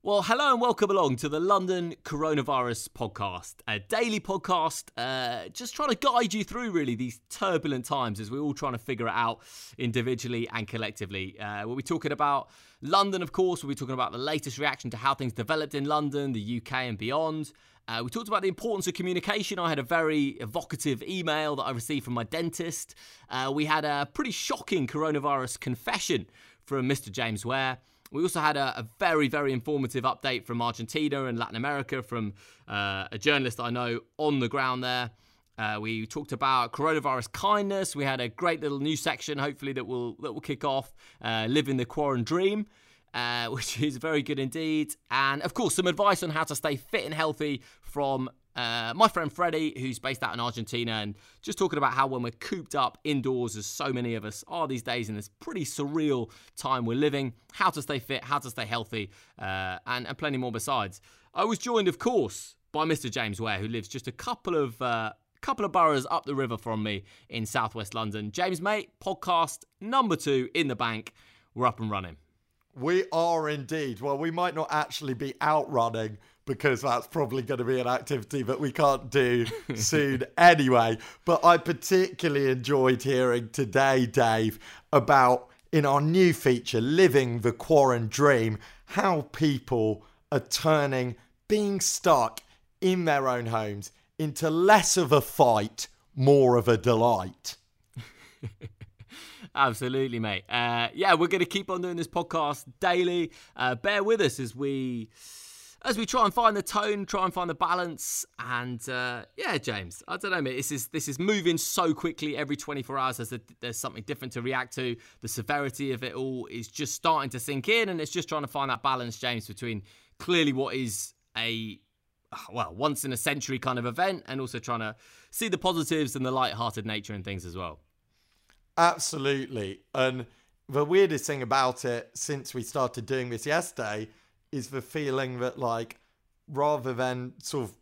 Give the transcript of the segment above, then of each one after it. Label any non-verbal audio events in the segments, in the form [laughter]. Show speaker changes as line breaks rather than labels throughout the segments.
Well, hello and welcome along to the London Coronavirus Podcast, a daily podcast, uh, just trying to guide you through really these turbulent times as we're all trying to figure it out individually and collectively. Uh, we'll be talking about London, of course. We'll be talking about the latest reaction to how things developed in London, the UK, and beyond. Uh, we talked about the importance of communication. I had a very evocative email that I received from my dentist. Uh, we had a pretty shocking coronavirus confession from Mr. James Ware. We also had a, a, very, very informative update from Argentina and Latin America from uh, a journalist I know on the ground there. Uh, we talked about coronavirus kindness. We had a great little new section, hopefully that will that will kick off. Uh, living the quarantine dream, uh, [laughs] which is very good indeed. And of course, some advice on how to stay fit and healthy from uh, my friend Freddie, who's based out in Argentina, and just talking about how when we're cooped up indoors, as so many of us are these days in this pretty surreal time we're living, how to stay fit, how to stay healthy, uh, and, and plenty more besides. I was joined, of course, by Mr. James Ware, who lives just a couple of uh, couple of boroughs up the river from me in southwest London. James, mate, podcast number two in the bank. We're up and running.
We are indeed. Well, we might not actually be out running because that's probably going to be an activity that we can't do soon [laughs] anyway. But I particularly enjoyed hearing today, Dave, about in our new feature, Living the Quarren Dream, how people are turning being stuck in their own homes into less of a fight, more of a delight. [laughs]
Absolutely, mate. Uh, yeah, we're going to keep on doing this podcast daily. Uh, bear with us as we as we try and find the tone, try and find the balance, and uh, yeah, James, I don't know, mate. This is this is moving so quickly. Every 24 hours, there's a, there's something different to react to. The severity of it all is just starting to sink in, and it's just trying to find that balance, James, between clearly what is a well once in a century kind of event, and also trying to see the positives and the light-hearted nature and things as well.
Absolutely, and the weirdest thing about it since we started doing this yesterday is the feeling that like rather than sort of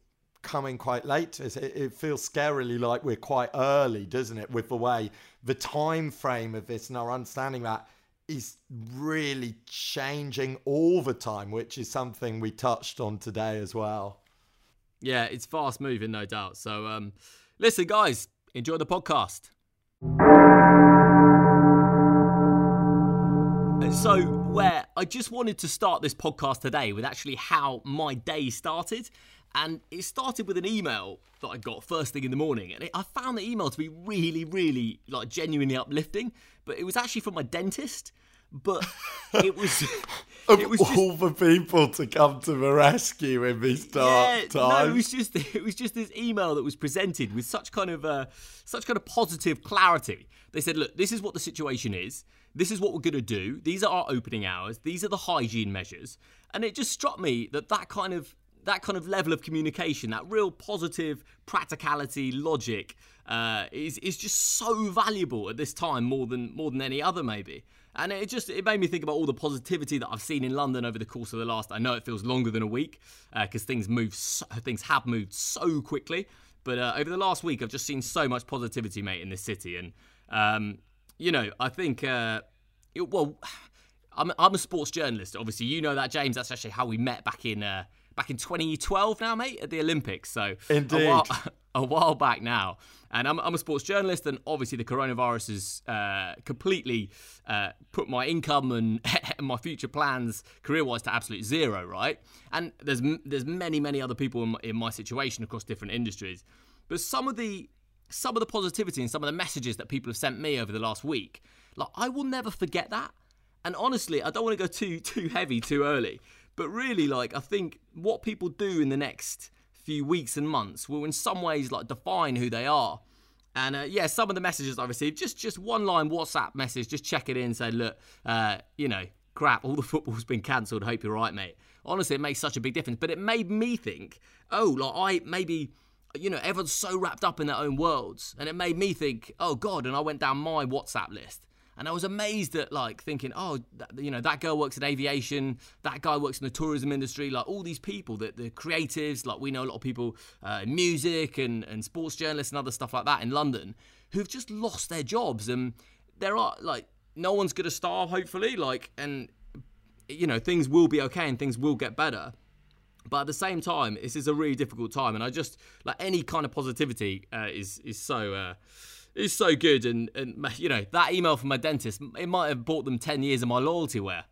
coming quite late it, it feels scarily like we're quite early doesn't it with the way the time frame of this and our understanding that is really changing all the time which is something we touched on today as well.
Yeah it's fast moving no doubt. So um listen guys enjoy the podcast. So Ware I just wanted to start this podcast today with actually how my day started. And it started with an email that I got first thing in the morning. And it, I found the email to be really, really, like, genuinely uplifting. But it was actually from my dentist. But [laughs] it was.
it was all the people to come to the rescue in these dark yeah, times. No,
it was just [laughs] it was just this email that was presented with such kind of uh, such kind of positive clarity. They said, "Look, this is what the situation is this is what we're going to do. These are our opening hours. These are the hygiene measures. And it just struck me that that kind of that kind of level of communication, that real positive practicality, logic, uh, is is just so valuable at this time more than more than any other maybe. And it just it made me think about all the positivity that I've seen in London over the course of the last. I know it feels longer than a week because uh, things move, so, things have moved so quickly. But uh, over the last week, I've just seen so much positivity, mate, in this city, and um, you know, I think, uh, it, well, [sighs] I'm, I'm a sports journalist. Obviously, you know that, James. That's actually how we met back in uh, back in 2012 now, mate, at the Olympics. So
Indeed.
A while, [laughs] a while back now. And I'm, I'm, a sports journalist, and obviously the coronavirus has uh, completely uh, put my income and [laughs] my future plans, career-wise, to absolute zero, right? And there's there's many many other people in my, in my situation across different industries, but some of the some of the positivity and some of the messages that people have sent me over the last week, like I will never forget that. And honestly, I don't want to go too too heavy too early, but really, like I think what people do in the next few weeks and months will, in some ways, like define who they are. And uh, yeah, some of the messages I received, just just one line WhatsApp message, just check it in, say, look, uh, you know, crap, all the football's been cancelled. Hope you're right, mate. Honestly, it makes such a big difference. But it made me think, oh, like I maybe you know, everyone's so wrapped up in their own worlds. And it made me think, oh God. And I went down my WhatsApp list. And I was amazed at like thinking, oh, that, you know, that girl works in aviation, that guy works in the tourism industry, like all these people, that the creatives, like we know a lot of people uh, in music and, and sports journalists and other stuff like that in London, who've just lost their jobs. And there are like no one's gonna starve, hopefully, like and you know things will be okay and things will get better. But at the same time, this is a really difficult time, and I just like any kind of positivity uh, is is so. Uh, is so good, and, and you know that email from my dentist, it might have bought them ten years of my loyalty Ware.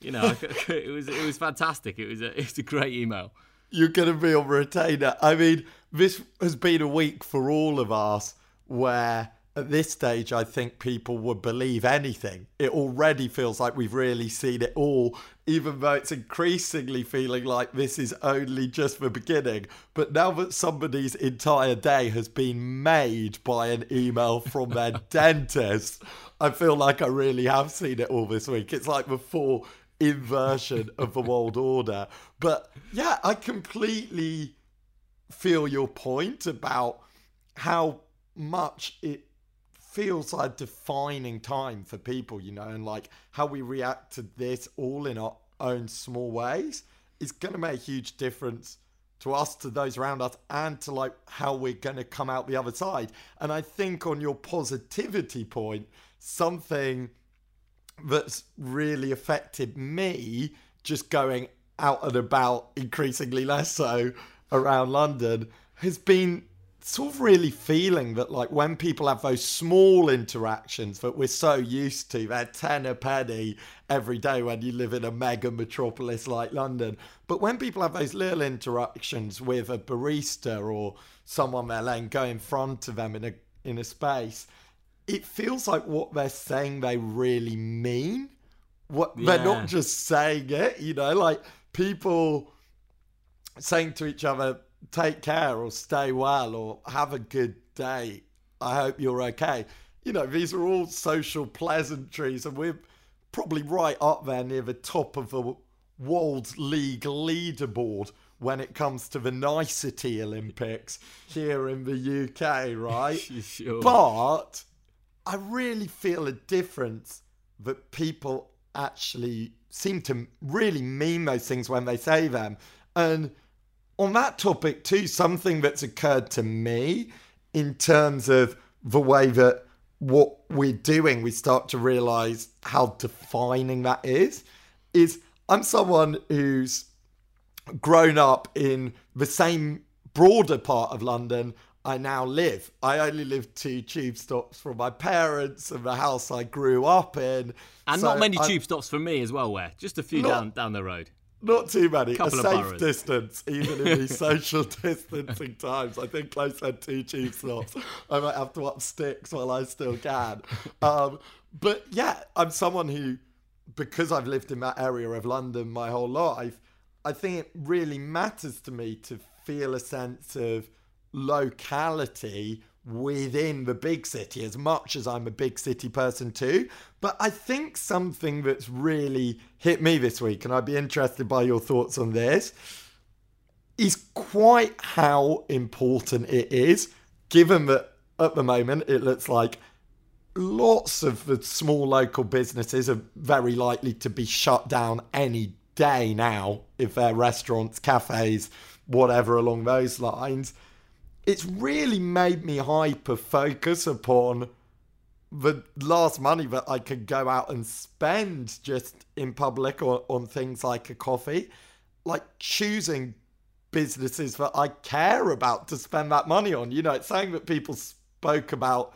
You know, [laughs] it was it was fantastic. It was a, [laughs] it was a great email.
You're going to be on retainer. I mean, this has been a week for all of us where at this stage, I think people would believe anything. It already feels like we've really seen it all, even though it's increasingly feeling like this is only just the beginning. But now that somebody's entire day has been made by an email from their [laughs] dentist, I feel like I really have seen it all this week. It's like the full inversion of the world order. But yeah, I completely feel your point about how much it feels like defining time for people, you know, and like how we react to this all in our own small ways is going to make a huge difference to us, to those around us, and to like how we're going to come out the other side. And I think on your positivity point, something that's really affected me just going out and about increasingly less so around London has been sort of really feeling that like when people have those small interactions that we're so used to, they're ten a penny every day when you live in a mega metropolis like London. But when people have those little interactions with a barista or someone they're letting go in front of them in a in a space, it feels like what they're saying they really mean. What yeah. they're not just saying it, you know, like people saying to each other, take care or stay well or have a good day. I hope you're okay. You know, these are all social pleasantries, and we're probably right up there near the top of the World League leaderboard when it comes to the nicety Olympics here in the UK, right? [laughs]
sure.
But I really feel a difference that people actually seem to really mean those things when they say them. And on that topic too, something that's occurred to me in terms of the way that what we're doing, we start to realize how defining that is. Is I'm someone who's grown up in the same broader part of London I now live. I only live two tube stops from my parents and the house I grew up in.
And so not many I'm, tube stops for me as well, where just a few not, down down the road.
Not too many. Couple a safe distance, even in these [laughs] social distancing times. I think close had two tube stops. I might have to up sticks while I still can. Um, but yeah, I'm someone who, because I've lived in that area of London my whole life, I think it really matters to me to feel a sense of locality within the big city as much as I'm a big city person too. But I think something that's really hit me this week, and I'd be interested by your thoughts on this, is quite how important it is, given that at the moment it looks like lots of the small local businesses are very likely to be shut down any day now if they're restaurants, cafes, whatever along those lines it's really made me hyper focus upon the last money that I could go out and spend just in public or on things like a coffee, like choosing businesses that I care about to spend that money on. You know, it's saying that people spoke about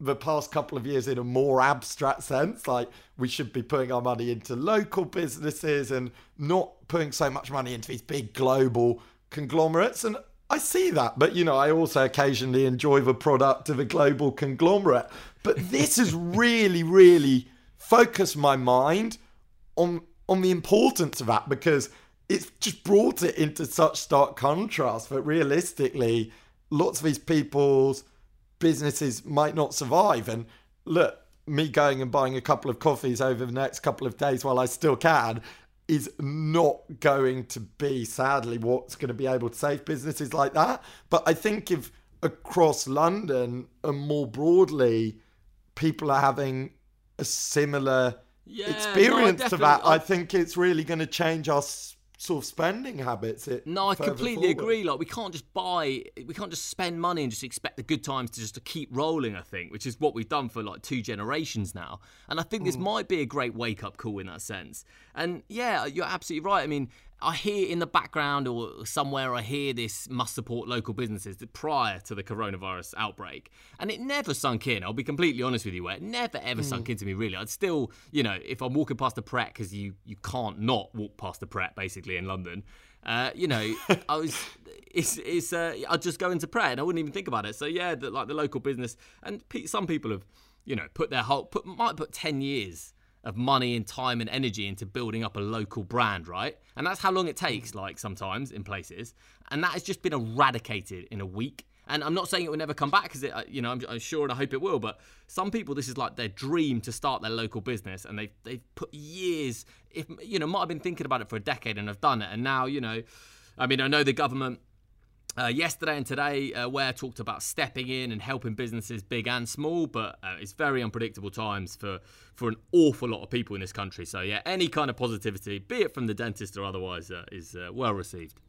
the past couple of years in a more abstract sense, like we should be putting our money into local businesses and not putting so much money into these big global conglomerates. And I see that, but you know, I also occasionally enjoy the product of a global conglomerate. But this has [laughs] really, really focused my mind on on the importance of that because it's just brought it into such stark contrast that realistically, lots of these people's businesses might not survive. And look, me going and buying a couple of coffees over the next couple of days while I still can is not going to be, sadly, what's going to be able to save businesses like that. But I think if across London and more broadly, people are having a similar yeah, experience no, to that, I think it's really going to change our sort of spending habits. It
no, I completely
forward.
agree. Like we can't just buy, we can't just spend money and just expect the good times to just to keep rolling. I think, which is what we've done for like two generations now. And I think this mm. might be a great wake up call in that sense. And yeah, you're absolutely right. I mean, I hear in the background or somewhere I hear this must support local businesses prior to the coronavirus outbreak. And it never sunk in. I'll be completely honest with you, where it never ever mm. sunk into me really. I'd still, you know, if I'm walking past the Pret, because you, you can't not walk past the Pret basically in London, uh, you know, [laughs] I was, it's, it's, uh, I'd just go into Pret and I wouldn't even think about it. So yeah, the, like the local business, and some people have, you know, put their whole, put, might put 10 years of money and time and energy into building up a local brand, right? And that's how long it takes, mm. like sometimes in places. And that has just been eradicated in a week. And I'm not saying it will never come back because you know I'm, I'm, sure and I hope it will. But some people, this is like their dream to start their local business, and they've they've put years, if you know, might have been thinking about it for a decade and have done it. And now you know, I mean, I know the government uh, yesterday and today, uh, Ware talked about stepping in and helping businesses big and small, but uh, it's very unpredictable times for, for an awful lot of people in this country. So, yeah, any kind of positivity, be it from the dentist or otherwise, uh, is uh, well received.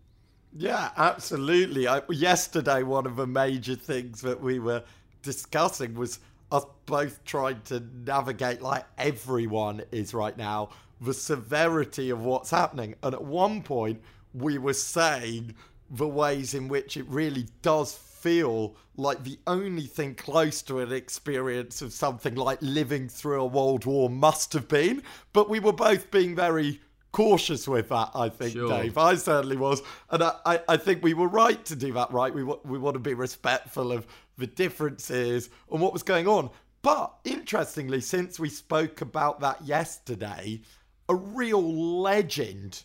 Yeah, absolutely. I, yesterday, one of the major things that we were discussing was us both trying to navigate, like everyone is right now, the severity of what's happening. And at one point, we were saying, the ways in which it really does feel like the only thing close to an experience of something like living through a world war must have been. But we were both being very cautious with that, I think, sure. Dave. I certainly was. And I, I, I, think we were right to do that, right? We, we want to be respectful of the differences and what was going on. But interestingly, since we spoke about that yesterday, a real legend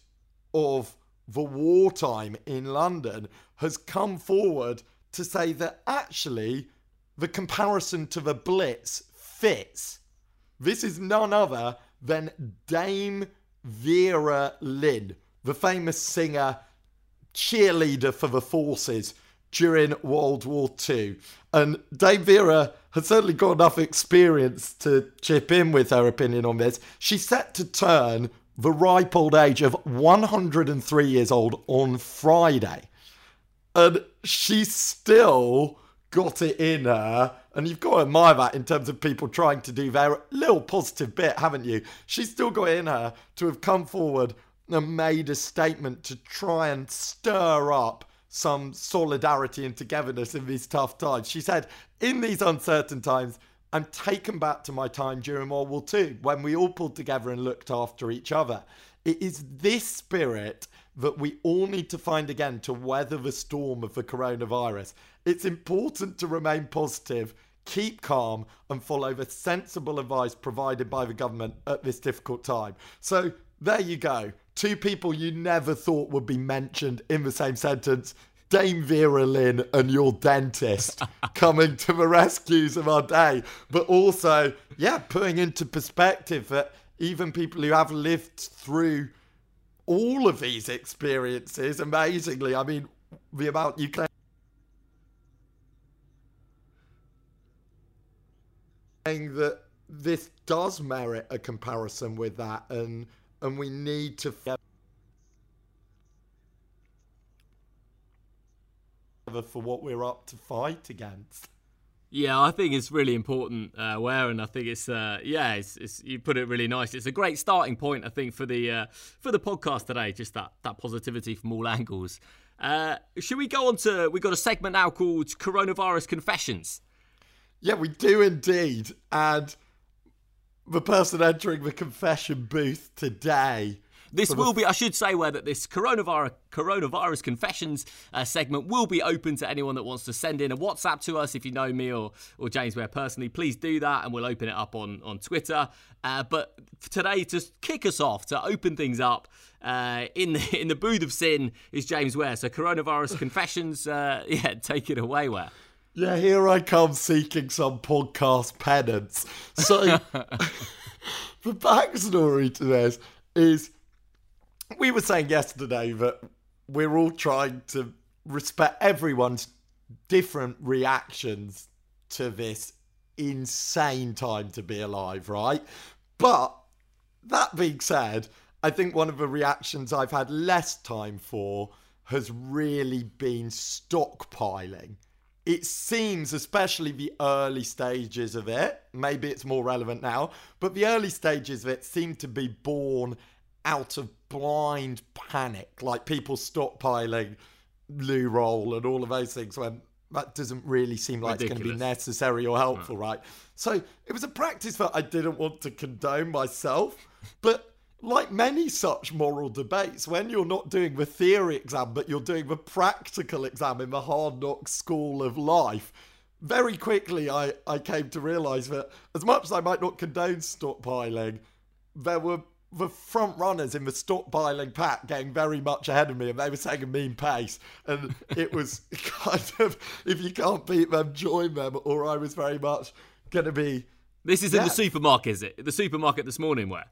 of the wartime in London has come forward to say that actually the comparison to the Blitz fits. This is none other than Dame Vera Lynn, the famous singer, cheerleader for the forces during World War II. And Dame Vera has certainly got enough experience to chip in with her opinion on this. She's set to turn the ripe old age of 103 years old on Friday. And she still got it in her. And you've got to admire that in terms of people trying to do their little positive bit, haven't you? She's still got it in her to have come forward and made a statement to try and stir up some solidarity and togetherness in these tough times. She said, in these uncertain times, I'm taken back to my time during World War II when we all pulled together and looked after each other. It is this spirit that we all need to find again to weather the storm of the coronavirus. It's important to remain positive, keep calm, and follow the sensible advice provided by the government at this difficult time. So, there you go. Two people you never thought would be mentioned in the same sentence. Dame Vera Lynn and your dentist [laughs] coming to the rescues of our day. But also, yeah, putting into perspective that even people who have lived through all of these experiences, amazingly, I mean, the amount you claim that this does merit a comparison with that and and we need to for what we're up to fight against.
Yeah, I think it's really important uh, Ware, and I think it's uh, yeah, it's, it's, you put it really nice. It's a great starting point, I think, for the uh, for the podcast today. Just that that positivity from all [laughs] angles. Uh, should we go on to? We've got a segment now called Coronavirus Confessions.
Yeah, we do indeed, and the person entering the confession booth today
this will be, I should say, Ware that this coronavirus coronavirus confessions uh, segment will be open to anyone that wants to send in a WhatsApp to us. If you know me or or James Ware personally, please do that, and we'll open it up on on Twitter. Uh, but today, to kick us off, to open things up. Uh, in the [laughs] in the booth of sin is James Ware. So coronavirus [laughs] confessions, uh, [laughs] yeah, take it away, Ware.
Yeah, here I come seeking some podcast penance. So the backstory to this is [laughs] we were saying yesterday that we're all trying to respect everyone's different reactions to this insane time to be alive, right? But that being said, I think one of the reactions I've had less time for has really been stockpiling. It seems, especially the early stages of it, maybe it's more relevant now, but the early stages of it seem to be born out of blind panic, like people stockpiling loo roll and all of those things when that doesn't really seem like Ridiculous. it's going to be necessary or helpful, no. right? So it was a practice that I didn't want to condone myself, but like many such moral debates, when you're not doing the theory exam, but you're doing the practical exam in the hard knock school of life, very quickly I, I came to realize that as much as I might not condone stockpiling, there were the front runners in the stockpiling pack getting very much ahead of me and they were taking a mean pace. And it was [laughs] kind of if you can't beat them join them or i was very much going to be
this is yeah. in the supermarket is it? The supermarket this morning Ware?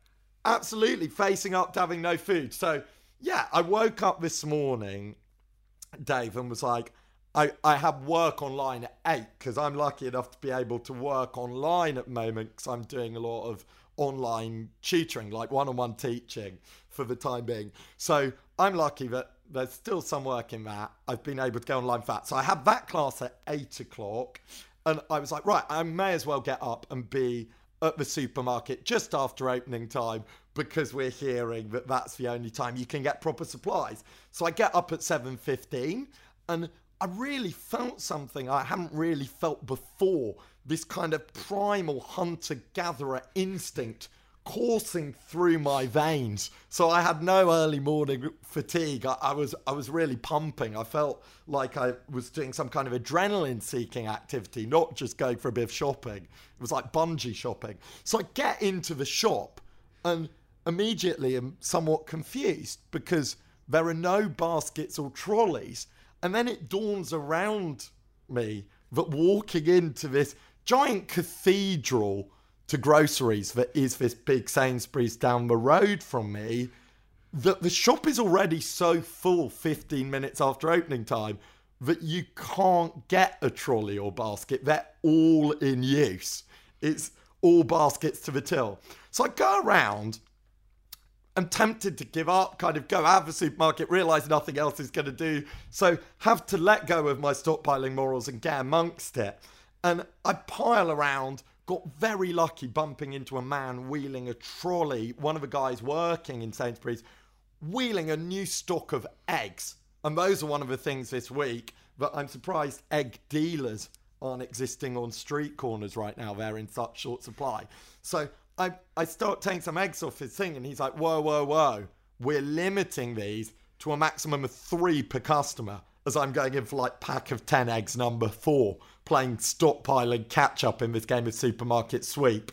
Absolutely facing up to having no food. So yeah i woke up this morning dave and was like I, I have work online at 8 because I'm lucky enough to be able to work online at the moment because I'm doing a lot of online tutoring, like one on one teaching for the time being. So I'm lucky that there's still some work in that. I've been able to go online for that. So I had that class at eight o'clock. And I was like, right, I may as well get up and be at the supermarket just after opening time because we're hearing that that's the only time you can get proper supplies. So I get up at 7:15 and I really felt something I hadn't really felt before this kind of primal hunter gatherer instinct coursing through my veins. So I had no early morning fatigue. I, I, was I was really pumping. I felt like I was doing some kind of adrenaline seeking activity, not just going for a bit of shopping. It was like bungee shopping. So I get into the shop and immediately am somewhat confused because there are no baskets or trolleys. And then it dawns around me that walking into this giant cathedral to groceries that is this big Sainsbury's down the road from me that the shop is already so full 15 minutes after opening time that you can't get a trolley or basket. They're all in use. It's all baskets to the till. So I go around. I'm tempted to give up, kind of go out of the supermarket, realize nothing else is going to do. So have to let go of my stockpiling morals and get amongst it. And I pile around, got very lucky bumping into a man wheeling a trolley, one of the guys working in Sainsbury's, wheeling a new stock of eggs. And those are one of the things this week that I'm surprised egg dealers aren't existing on street corners right now. They're in such short supply. So I, I start taking some eggs off his thing, and he's like, whoa, whoa, whoa. We're limiting these to a maximum of three per customer as I'm going in for like pack of 10 eggs number four, playing stockpiling catch up in this game of supermarket sweep.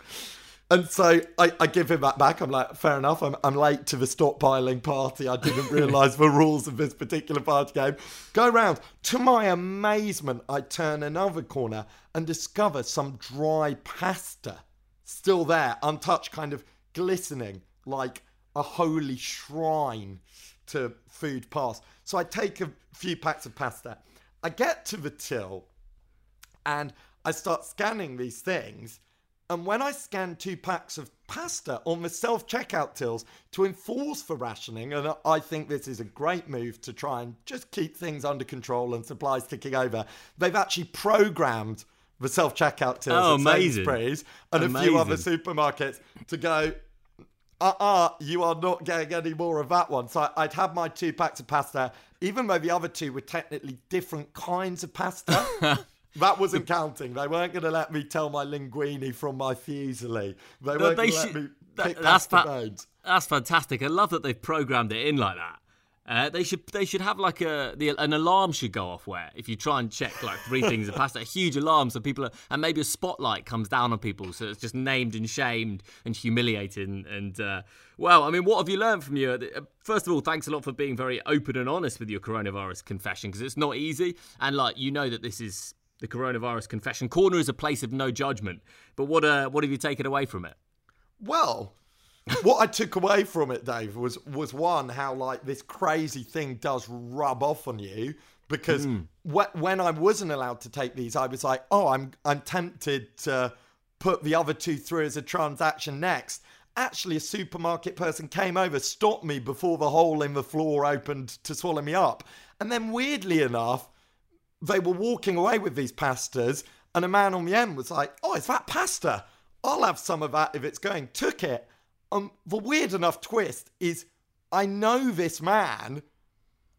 And so I, I, give him that back. I'm like, fair enough. I'm, I'm late to the stockpiling party. I didn't [laughs] realise the rules of this particular party game. Go round. To my amazement, I turn another corner and discover some dry pasta still there, untouched, kind of glistening like a holy shrine to food past. So I take a few packs of pasta. I get to the till and I start scanning these things. And when I scan two packs of pasta on the self checkout tills to enforce for rationing, and I think this is a great move to try and just keep things under control and supplies ticking over, they've actually programmed the self checkout tills oh, at amazing. Sainsbury's and amazing. a few other supermarkets to go, uh-uh, you are not getting any more of that one. So I'd have my two packs of pasta, even though the other two were technically different kinds of pasta. [laughs] that wasn't counting. They weren't going to let me tell my linguini from my fusilli. They weren't going to let me pick that, that's, fa-
that's fantastic. I love that they've programmed it in like that. Uh, they should they should have like a the, an alarm should go off where if you try and check like three things and pass a huge alarm so people are and maybe a spotlight comes down on people so it's just named and shamed and humiliated and, and uh, well I mean what have you learned from you uh, first of all thanks a lot for being very open and honest with your coronavirus confession because it's not easy and like you know that this is the coronavirus confession. Corner is a place of no judgment. But what uh, what have you taken away from it?
Well what I took away from it, Dave, was was one how like this crazy thing does rub off on you. Because mm. wh- when I wasn't allowed to take these, I was like, oh, I'm I'm tempted to put the other two through as a transaction next, actually a supermarket person came over, stopped me before the hole in the floor opened to swallow me up. And then, weirdly enough, they were walking away with these pastas, and a man on the end was like, Oh, is that pasta? I'll have some of that if it's going. Took it. Um, the weird enough twist is I know this man.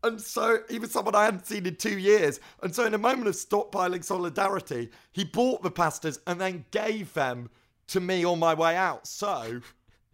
And so he was someone I hadn't seen in two years. And so in a moment of stockpiling solidarity, he bought the pastas and then gave them to me on my way out. So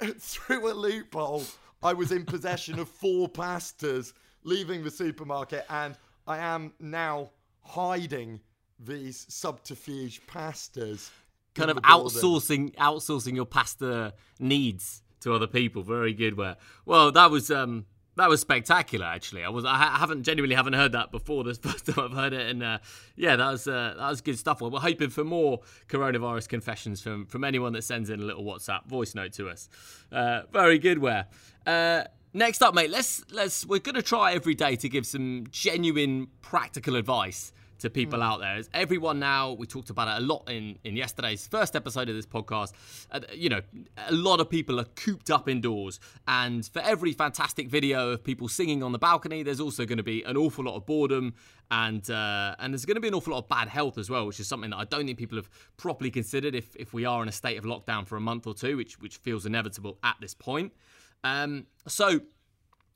[laughs] through a loophole, I was in possession of four pastas leaving the supermarket and I am now hiding these subterfuge pastas.
Kind of outsourcing outsourcing your pasta needs to other people. Very good. Ware well, that was um, that was spectacular. Actually, I was I haven't genuinely haven't heard that before. [laughs] This first time I've heard it, and uh, yeah, that was uh, that was good stuff. Well, we're hoping for more coronavirus confessions from from anyone that sends in a little WhatsApp voice note to us. Uh, very good. Ware. Next up, mate, let's let's we're gonna try every day to give some genuine practical advice to people mm. out there. As everyone now, we talked about it a lot in, in yesterday's first episode of this podcast. Uh, you know, a lot of people are cooped up indoors. And for every fantastic video of people singing on the balcony, there's also going to be an awful lot of boredom and uh, and there's going to be an awful lot of bad health as well, which is something that I don't think people have properly considered if, if we are in a state of lockdown for a month or two, which, which feels inevitable at this point. Um, so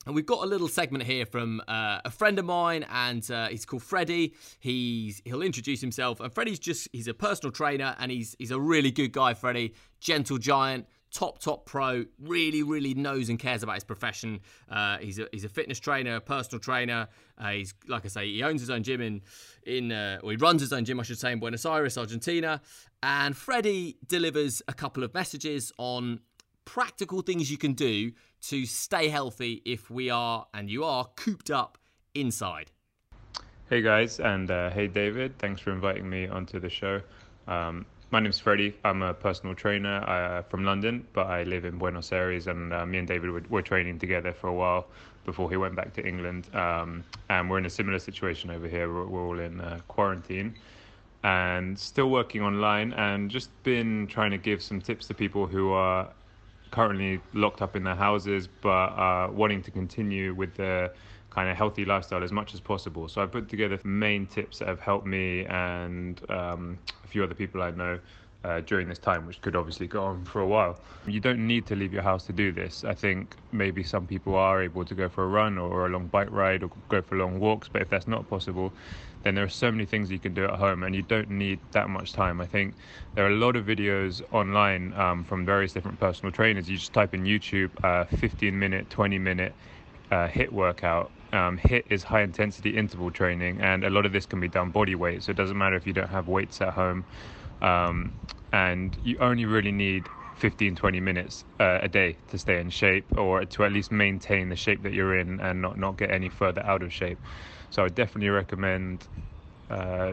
we've got a little segment here from uh, a friend of mine, and uh, he's called Freddie. He's he'll introduce himself, and Freddie's just he's a personal trainer, and he's he's a really good guy. Freddie, gentle giant, top top pro, really really knows and cares about his profession. Uh, he's a he's a fitness trainer, a personal trainer. Uh, he's like I say, he owns his own gym in in uh, he runs his own gym, I should say, in Buenos Aires, Argentina. And Freddie delivers a couple of messages on practical things you can do to stay healthy if we are, and you are, cooped up inside.
Hey guys, and uh, hey David, thanks for inviting me onto the show. Um, my name's Freddie. I'm a personal trainer uh, from London, but I live in Buenos Aires, and uh, me and David were, were, training together for a while before he went back to England. Um, and we're in a similar situation over here. We're, we're all in uh, quarantine and still working online, and just been trying to give some tips to people who are currently locked up in their houses but uh, wanting to continue with their kind of healthy lifestyle as much as possible. So I put together main tips that have helped me and um, a few other people I know uh, during this time, which could obviously go on for a while. You don't need to leave your house to do this. I think maybe some people are able to go for a run or a long bike ride or go for long walks, but if that's not possible, then there are so many things you can do at home and you don't need that much time. I think there are a lot of videos online um, from various different personal trainers. You just type in YouTube uh, 15 minute, 20 minute uh, HIIT workout. Um, HIIT is high intensity interval training, and a lot of this can be done body weight. So it doesn't matter if you don't have weights at home. Um, and you only really need 15 20 minutes uh, a day to stay in shape or to at least maintain the shape that you're in and not, not get any further out of shape so I definitely recommend uh,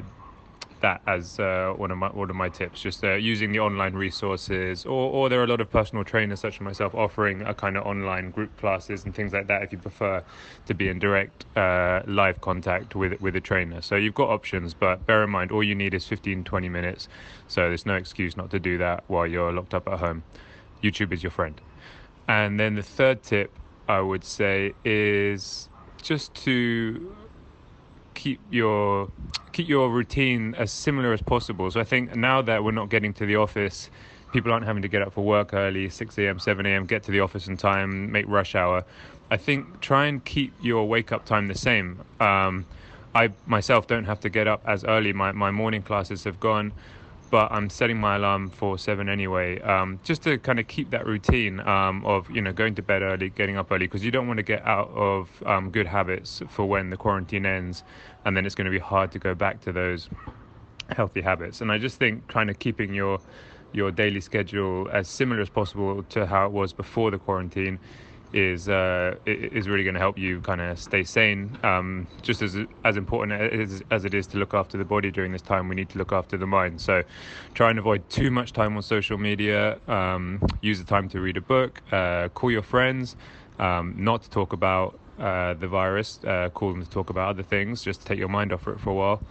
that as uh, one of my one of my tips. Just uh, using the online resources, or or there are a lot of personal trainers such as myself offering a kind of online group classes and things like that. If you prefer to be in direct uh, live contact with with a trainer, so you've got options. But bear in mind, all you need is 15, 20 minutes. So there's no excuse not to do that while you're locked up at home. YouTube is your friend. And then the third tip I would say is just to keep your keep your routine as similar as possible. So I think now that we're not getting to the office, people aren't having to get up for work early, 6 a.m., 7 a.m., get to the office in time, make rush hour. I think try and keep your wake up time the same. Um, I myself don't have to get up as early. My my morning classes have gone but I'm setting my alarm for seven anyway, um, just to kind of keep that routine um, of you know going to bed early, getting up early, because you don't want to get out of um, good habits for when the quarantine ends, and then it's going to be hard to go back to those healthy habits. And I just think kind of keeping your your daily schedule as similar as possible to how it was before the quarantine is uh, is really going to help you kind of stay sane. Um, just as as important as, as it is to look after the body during this time, we need to look after the mind. So, try and avoid too much time on social media. Um, use the time to read a book. Uh, call your friends. Um, not to talk about uh, the virus. Uh, call them to talk about other things. Just to take your mind off it for a while.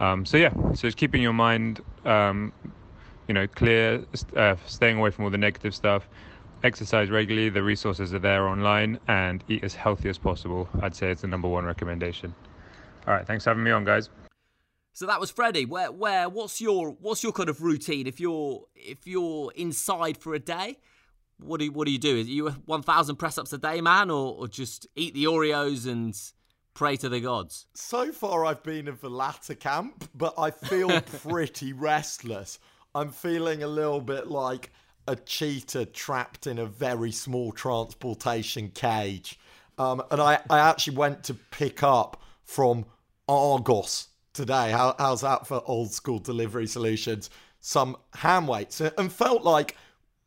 Um, so yeah, so it's keeping your mind, um, you know, clear, uh, staying away from all the negative stuff exercise regularly. The resources are there online, and eat as healthy as possible. I'd say it's the number one recommendation. All right, thanks for having me on, guys.
So that was Freddie. Ware, Ware, what's your, what's your kind of routine if you're, if you're inside for a day? What do you, what do you do? Are you a 1,000 press ups a day man, or, or just eat the Oreos and pray to the gods?
So far, I've been in the latter camp, but I feel [laughs] pretty restless. I'm feeling a little bit like a cheetah trapped in a very small transportation cage. Um, and I, I actually went to pick up from Argos today. How, how's that for old school delivery solutions? Some ham weights and felt like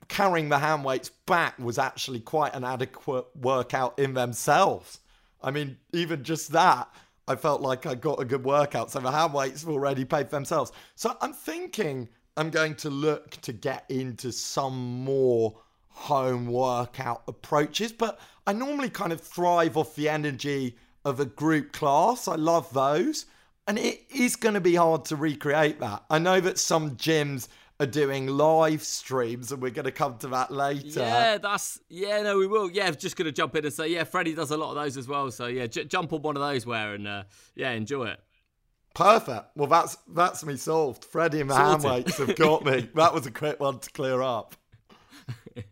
carrying the hand weights back was actually quite an adequate workout in themselves. I mean, even just that, I felt like I got a good workout. So the hand weights have already paid for themselves. So I'm thinking I'm going to look to get into some more home workout approaches, but I normally kind of thrive off the energy of a group class. I love those. And it is going to be hard to recreate that. I know that some gyms are doing live streams, and we're going to come to that later.
Yeah, that's yeah. No, we will. Yeah, just going to jump in and say yeah. Freddie does a lot of those as well. So yeah, j- jump on one of those Ware and uh, yeah, enjoy it.
Perfect. Well, that's that's me solved. Freddie and the hand weights have got me. [laughs] that was a quick one to clear up. [laughs]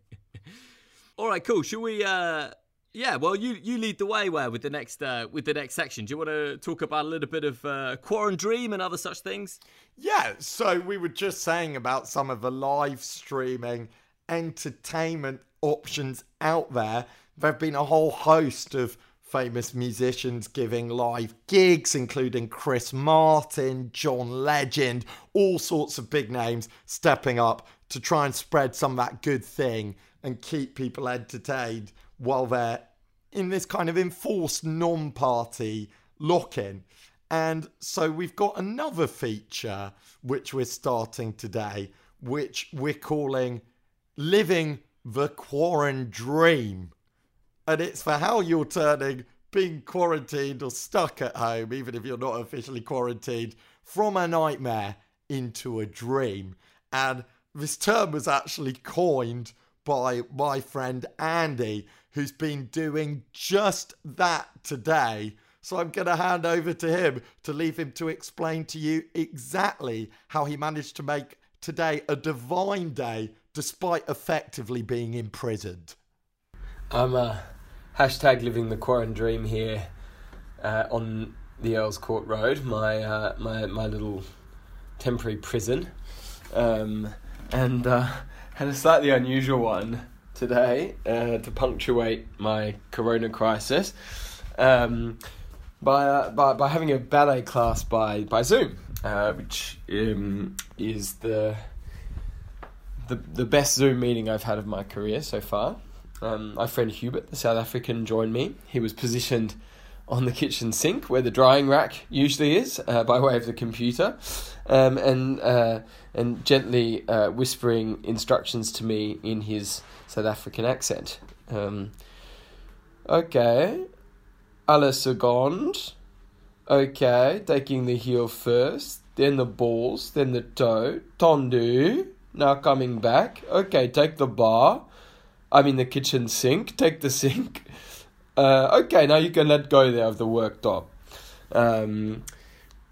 All right, cool. Should we? Uh, yeah. Well, you you lead the way Ware with the next uh, with the next section. Do you want to talk about a little bit of uh, Quarren Dream and other such things?
Yeah. So we were just saying about some of the live streaming entertainment options out there. There've been a whole host of famous musicians giving live gigs, including Chris Martin, John Legend, all sorts of big names stepping up to try and spread some of that good thing and keep people entertained while they're in this kind of enforced non party lock in. And so we've got another feature which we're starting today, which we're calling Living the Quarren Dream and it's for how you're turning being quarantined or stuck at home, even if you're not officially quarantined, from a nightmare into a dream. And this term was actually coined by my friend Andy, who's been doing just that today. So I'm going to hand over to him to leave him to explain to you exactly how he managed to make today a divine day despite effectively being imprisoned.
I'm uh, hashtag living the Quarren dream here uh, on the Earls Court Road, my uh, my my little temporary prison, um, and uh, had a slightly unusual one today uh, to punctuate my Corona crisis. Um, by, uh, by by having a ballet class by by Zoom, uh, which um, is the the the best Zoom meeting I've had of my career so far. Um, my friend Hubert, the South African, joined me. He was positioned on the kitchen sink where the drying rack usually is, uh, by way of the computer, um, and uh, and gently uh, whispering instructions to me in his South African accent. Um, okay, a la seconde. Okay, taking the heel first, then the balls, then the toe. Tendu. Now coming back. Okay, take the bar. I mean the kitchen sink. [laughs] Take the sink. Uh, okay, now you can let go there of the worktop. Um,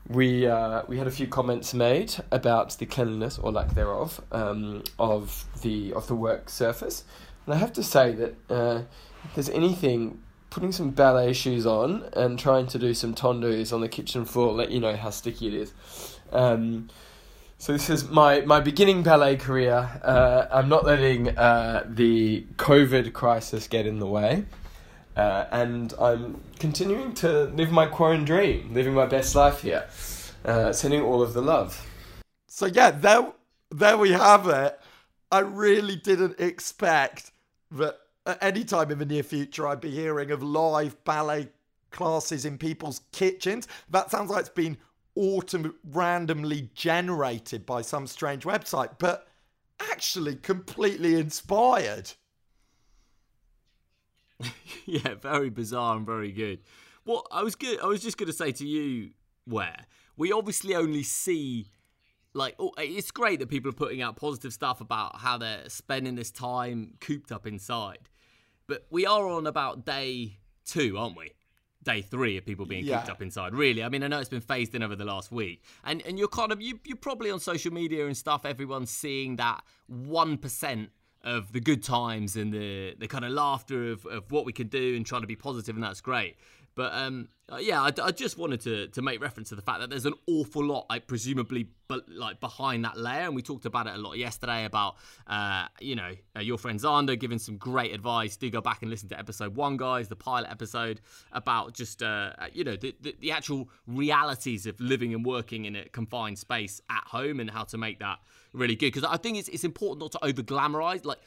we uh, we had a few comments made about the cleanliness or lack thereof um, of the of the work surface, and I have to say that uh, if there's anything, putting some ballet shoes on and trying to do some tendus on the kitchen floor let you know how sticky it is. Um, so this is my, my beginning ballet career. Uh, I'm not letting uh, the COVID crisis get in the way. Uh, and I'm continuing to live my Quarren dream, living my best life here, uh, sending all of the love.
So yeah, there, there we have it. I really didn't expect that at any time in the near future I'd be hearing of live ballet classes in people's kitchens. That sounds like it's been autom- randomly generated by some strange website, but actually completely inspired. [laughs]
yeah, very bizarre and very good. Well, I was good. I was just going to say to you, Ware we obviously only see like oh, it's great that people are putting out positive stuff about how they're spending this time cooped up inside, but we are on about day two, aren't we? Day three of people being
Yeah.
cooped up inside. Really, I mean, I know it's been phased in over the last week, and and you're kind of you you're probably on social media and stuff. Everyone's seeing that one percent of the good times and the the kind of laughter of, of what we can do and trying to be positive, and that's great. But um, uh, yeah, I, I just wanted to to make reference to the fact that there's an awful lot, like presumably, but like behind that layer, and we talked about it a lot yesterday about, uh, you know, uh, your friend Zander giving some great advice. Do go back and listen to episode one, guys, the pilot episode about just, uh, you know, the, the the actual realities of living and working in a confined space at home and how to make that really good. Because I think it's it's important not to over glamorize, like.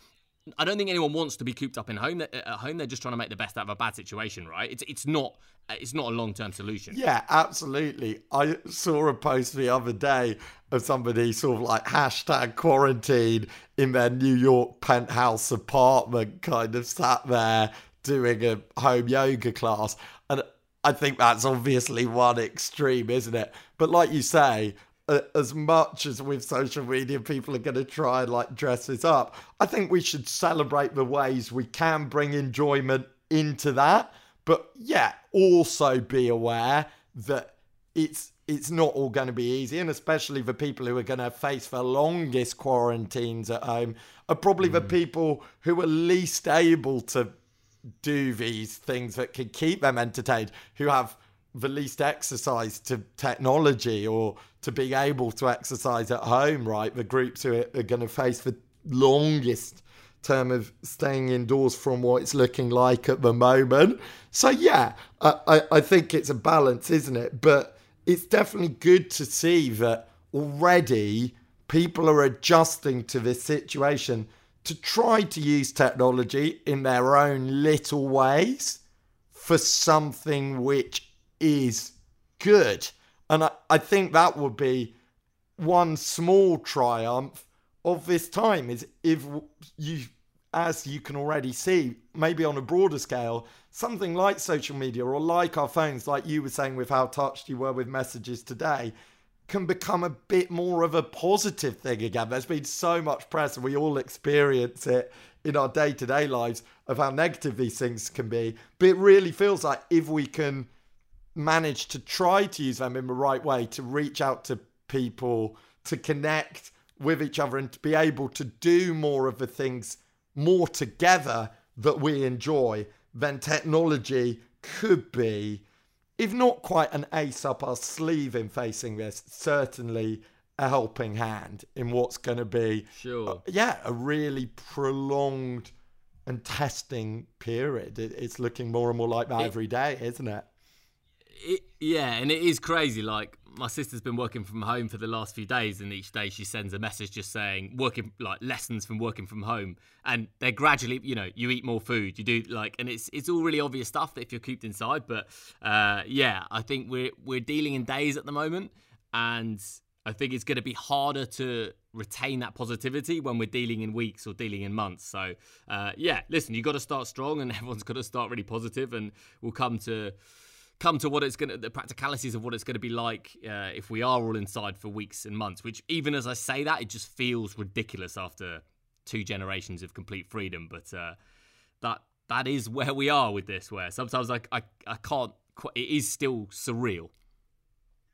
I don't think anyone wants to be cooped up in home. At home, they're just trying to make the best out of a bad situation, right? It's it's not it's not a long term solution.
Yeah, absolutely. I saw a post the other day of somebody sort of like hashtag quarantine in their New York penthouse apartment, kind of sat there doing a home yoga class. And I think that's obviously one extreme, isn't it? But like you say, as much as with social media people are going to try and like dress this up, I think we should celebrate the ways we can bring enjoyment into that. But yeah, also be aware that it's it's not all going to be easy, and especially the people who are going to face the longest quarantines at home are probably the mm. people who are least able to do these things that can keep them entertained, who have the least exercise to technology or to being able to exercise at home, right? The groups who are, going to face the longest term of staying indoors from what it's looking like at the moment. So, yeah, I, I, I think it's a balance, isn't it? But it's definitely good to see that already people are adjusting to this situation to try to use technology in their own little ways for something which is good. And I, I think that would be one small triumph of this time is if you as you can already see maybe on a broader scale something like social media or like our phones like you were saying with how touched you were with messages today can become a bit more of a positive thing again. There's been so much press and we all experience it in our day-to-day lives of how negative these things can be. But it really feels like if we can manage to try to use them in the right way to reach out to people to connect with each other and to be able to do more of the things more together that we enjoy, then technology could be, if not quite an ace up our sleeve in facing this, certainly a helping hand in what's going to be,
Sure.
uh, yeah, a really prolonged and testing period. It, it's looking more and more like that every day, isn't it?
It, yeah, and it is crazy. Like my sister's been working from home for the last few days, and each day she sends a message just saying working like lessons from working from home, and they're gradually, you know, you eat more food, you do like, and it's it's all really obvious stuff if you're cooped inside. But uh, yeah, I think we're we're dealing in days at the moment, and I think it's going to be harder to retain that positivity when we're dealing in weeks or dealing in months. So uh, yeah, listen, you got to start strong, and [laughs] everyone's got to start really positive, and we'll come to come to what it's going to the practicalities of what it's going to be like uh, if we are all inside for weeks and months which even as i say that it just feels ridiculous after two generations of complete freedom but uh, that that is where we are with this where sometimes i i, I can't qu- it is still surreal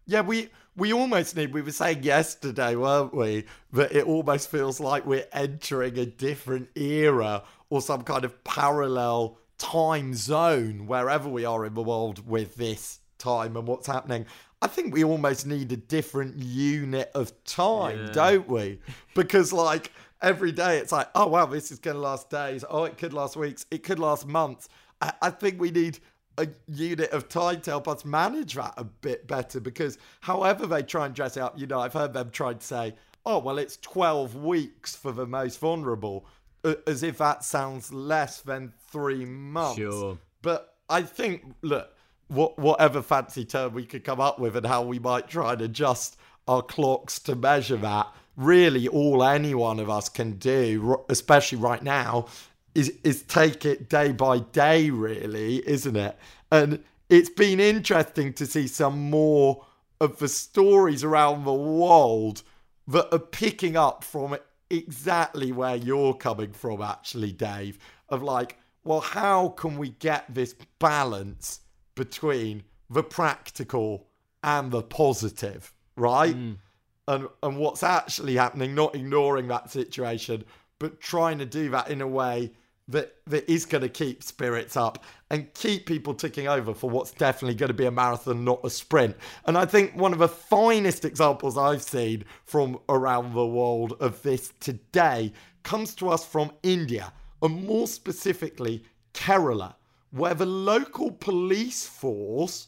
Yeah, we we almost need. We were saying yesterday, weren't we, that it almost feels like we're entering a different era or some kind of parallel time zone wherever we are in the world with this time and what's happening. I think we almost need a different unit of time,
Yeah.
don't we? Because like every day, it's like, oh wow, this is going to last days. Oh, it could last weeks. It could last months. I, I think we need a unit of time to help us manage that a bit better because however they try and dress it up, you know, I've heard them try to say, oh, well, it's 12 weeks for the most vulnerable, as if that sounds less than three months.
Sure.
But I think, look, what, whatever fancy term we could come up with and how we might try and adjust our clocks to measure that, really all any one of us can do, especially right now, is is take it day by day, really, isn't it? And it's been interesting to see some more of the stories around the world that are picking up from exactly where you're coming from, actually, Dave, of like, well, how can we get this balance between the practical and the positive, right? Mm. And and what's actually happening, not ignoring that situation, but trying to do that in a way that that is going to keep spirits up and keep people ticking over for what's definitely going to be a marathon, not a sprint. And I think one of the finest examples I've seen from around the world of this today comes to us from India, and more specifically Kerala, where the local police force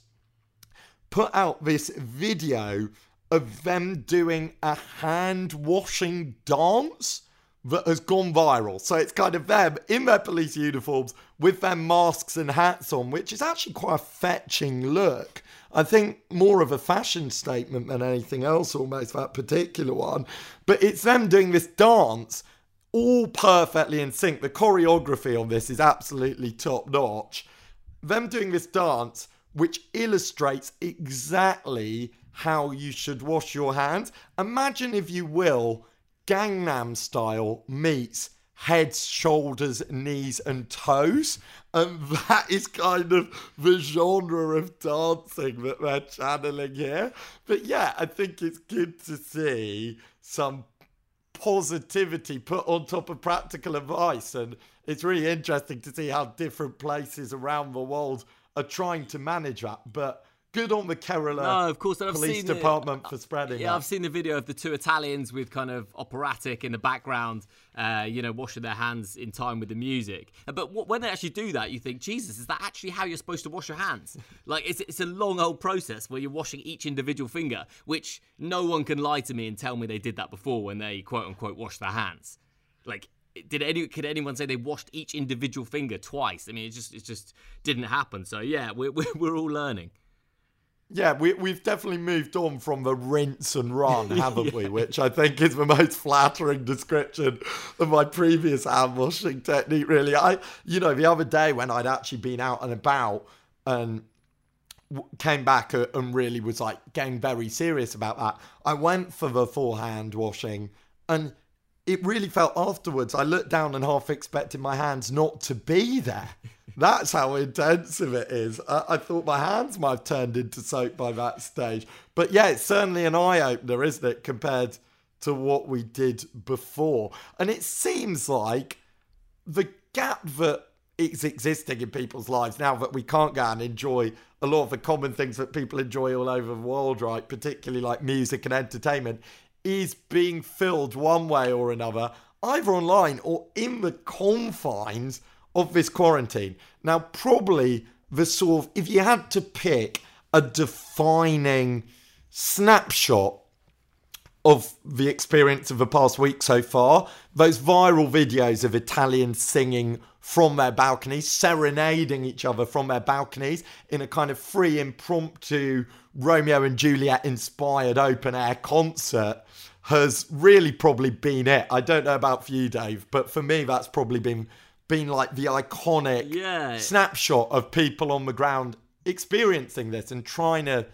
put out this video of them doing a hand washing dance that has gone viral. So it's kind of them in their police uniforms with their masks and hats on, which is actually quite a fetching look. I think more of a fashion statement than anything else, almost that particular one. But it's them doing this dance all perfectly in sync. The choreography on this is absolutely top notch. Them doing this dance, which illustrates exactly how you should wash your hands. Imagine, if you will, Gangnam style meets heads, shoulders, knees, and toes. And that is kind of the genre of dancing that they're channeling here. But yeah, I think it's good to see some positivity put on top of practical advice. And it's really interesting to see how different places around the world are trying to manage that. But good on the Kerala no, of course, I've Police Department for spreading.
Yeah,
that.
I've seen the video of the two Italians with kind of operatic in the background, uh, you know, washing their hands in time with the music. Uh, but w- when they actually do that, you think, Jesus, is that actually how you're supposed to wash your hands? [laughs] Like, it's, it's a long old process where you're washing each individual finger, which no one can lie to me and tell me they did that before when they quote unquote wash their hands. Like, did any could anyone say they washed each individual finger twice? I mean, it just it just didn't happen. So yeah, we're [laughs] we're, we're all learning.
Yeah, we, we've definitely moved on from the rinse and run, [laughs] haven't yeah. we? Which I think is the most flattering description of my previous hand washing technique, really. I, you know, the other day when I'd actually been out and about and came back and really was like getting very serious about that, I went for the full hand washing and it really felt afterwards. I looked down and half expected my hands not to be there. That's how intensive it is. I, I, thought my hands might have turned into soap by that stage. But yeah, it's certainly an eye opener, isn't it, compared to what we did before? And it seems like the gap that is existing in people's lives now that we can't go and enjoy a lot of the common things that people enjoy all over the world, right? Particularly like music and entertainment, is being filled one way or another, either online or in the confines of this quarantine. Now, probably the sort of, if you had to pick a defining snapshot of the experience of the past week so far, those viral videos of Italians singing from their balconies, serenading each other from their balconies in a kind of free, impromptu Romeo and Juliet inspired open air concert has really probably been it. I don't know about for you, Dave, but for me, that's probably been been like the iconic yeah. snapshot of people on the ground experiencing this and trying to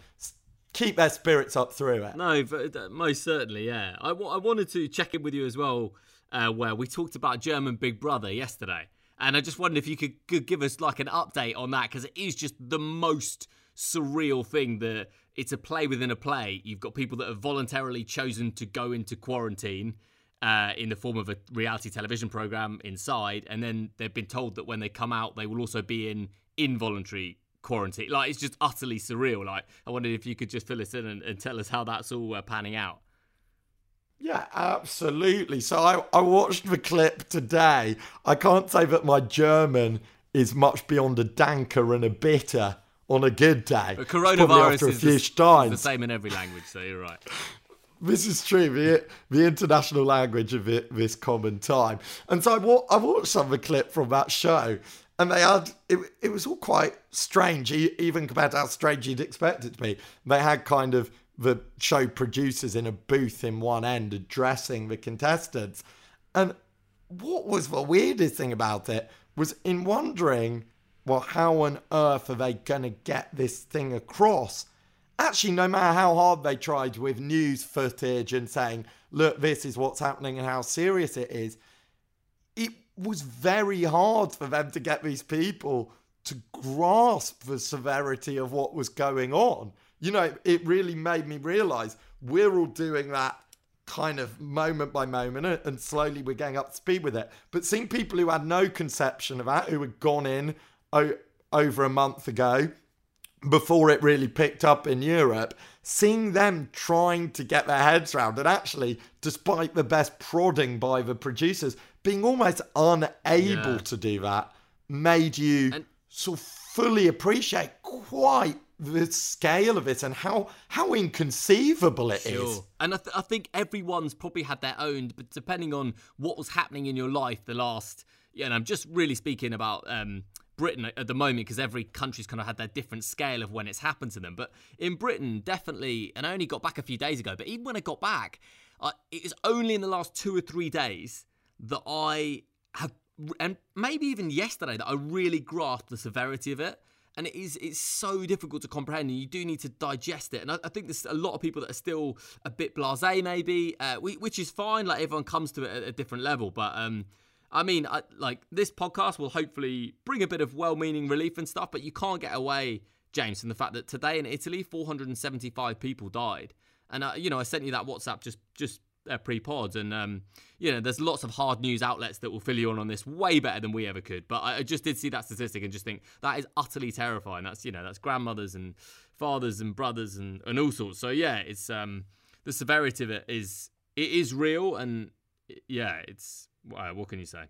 keep their spirits up through it.
No, uh, most certainly, yeah. I, w- I wanted to check in with you as well, uh, where we talked about German Big Brother yesterday. And I just wondered if you could, could give us like an update on that because it is just the most surreal thing that it's a play within a play. You've got people that have voluntarily chosen to go into quarantine uh, in the form of a reality television program inside, and then they've been told that when they come out, they will also be in involuntary quarantine. Like it's just utterly surreal. Like I wondered if you could just fill us in and, and tell us how that's all uh, panning out.
Yeah, absolutely. So I, I watched the clip today. I can't say that my German is much beyond a danke and a bitte on a good day.
But coronavirus is, the, the same in every language, so you're right. [laughs]
this is true. The, the international language of it, this common time. And so I, I watched some of the clip from that show, and they had it, it was all quite strange, even compared to how strange you'd expect it to be. They had kind of the show producers in a booth in one end addressing the contestants. And what was the weirdest thing about it was in wondering, well, how on earth are they going to get this thing across? actually, no matter how hard they tried with news footage and saying, look, this is what's happening and how serious it is, it was very hard for them to get these people to grasp the severity of what was going on. You know, it really made me realize we're all doing that kind of moment by moment and slowly we're getting up to speed with it. But seeing people who had no conception of that, who had gone in o- over a month ago, before it really picked up in Europe, seeing them trying to get their heads around and actually, despite the best prodding by the producers, being almost unable yeah. to do that made you and- sort of fully appreciate quite the scale of it and how how inconceivable it sure. is.
And I, th- I think everyone's probably had their own, but depending on what was happening in your life the last, yeah, and I'm just really speaking about um, Britain at the moment because every country's kind of had their different scale of when it's happened to them. But in Britain, definitely, and I only got back a few days ago, but even when I got back, uh, it is only in the last two or three days that I have, and maybe even yesterday, that I really grasped the severity of it. And it is it's so difficult to comprehend, and you do need to digest it. And I, I think there's a lot of people that are still a bit blasé, maybe, uh, which is fine. Like everyone comes to it at a different level, but um, I mean, I, like this podcast will hopefully bring a bit of well-meaning relief and stuff, but you can't get away, James, from the fact that today in Italy, 475 people died. And uh, you know, I sent you that WhatsApp just just uh, pre-pods, and um, you know, there's lots of hard news outlets that will fill you in on this way better than we ever could. But I just did see that statistic and just think that is utterly terrifying. That's you know, that's grandmothers and fathers and brothers and, and all sorts. So yeah, it's um, the severity of it is it is real, and yeah, it's what can you say?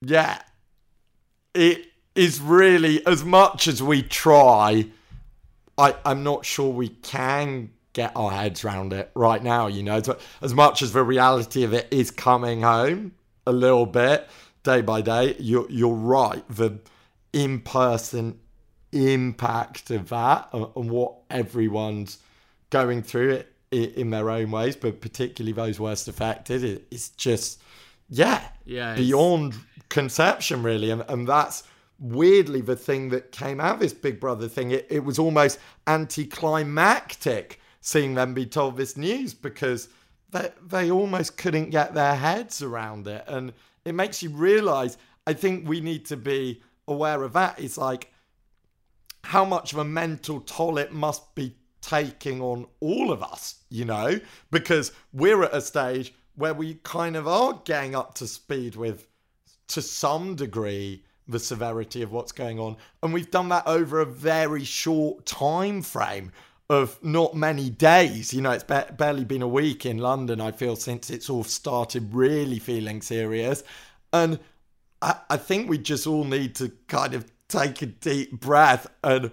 Yeah, it is really as much as we try. I I'm not sure we can get our heads around it right now. You know, as much as the reality of it is coming home a little bit day by day. You're you're right. The in person impact of that uh, and what everyone's going through it in their own ways, but particularly those worst affected, it's just, yeah,
yeah,
beyond conception, really. And, and that's weirdly the thing that came out of this Big Brother thing. It, it was almost anticlimactic seeing them be told this news because they, they almost couldn't get their heads around it. And it makes you realize, I think we need to be aware of that. It's like how much of a mental toll it must be taking on all of us, you know, because we're at a stage where we kind of are getting up to speed with, to some degree, the severity of what's going on. And we've done that over a very short time frame of not many days. You know, it's ba- barely been a week in London, I feel, since it's all started really feeling serious. And I, I think we just all need to kind of take a deep breath and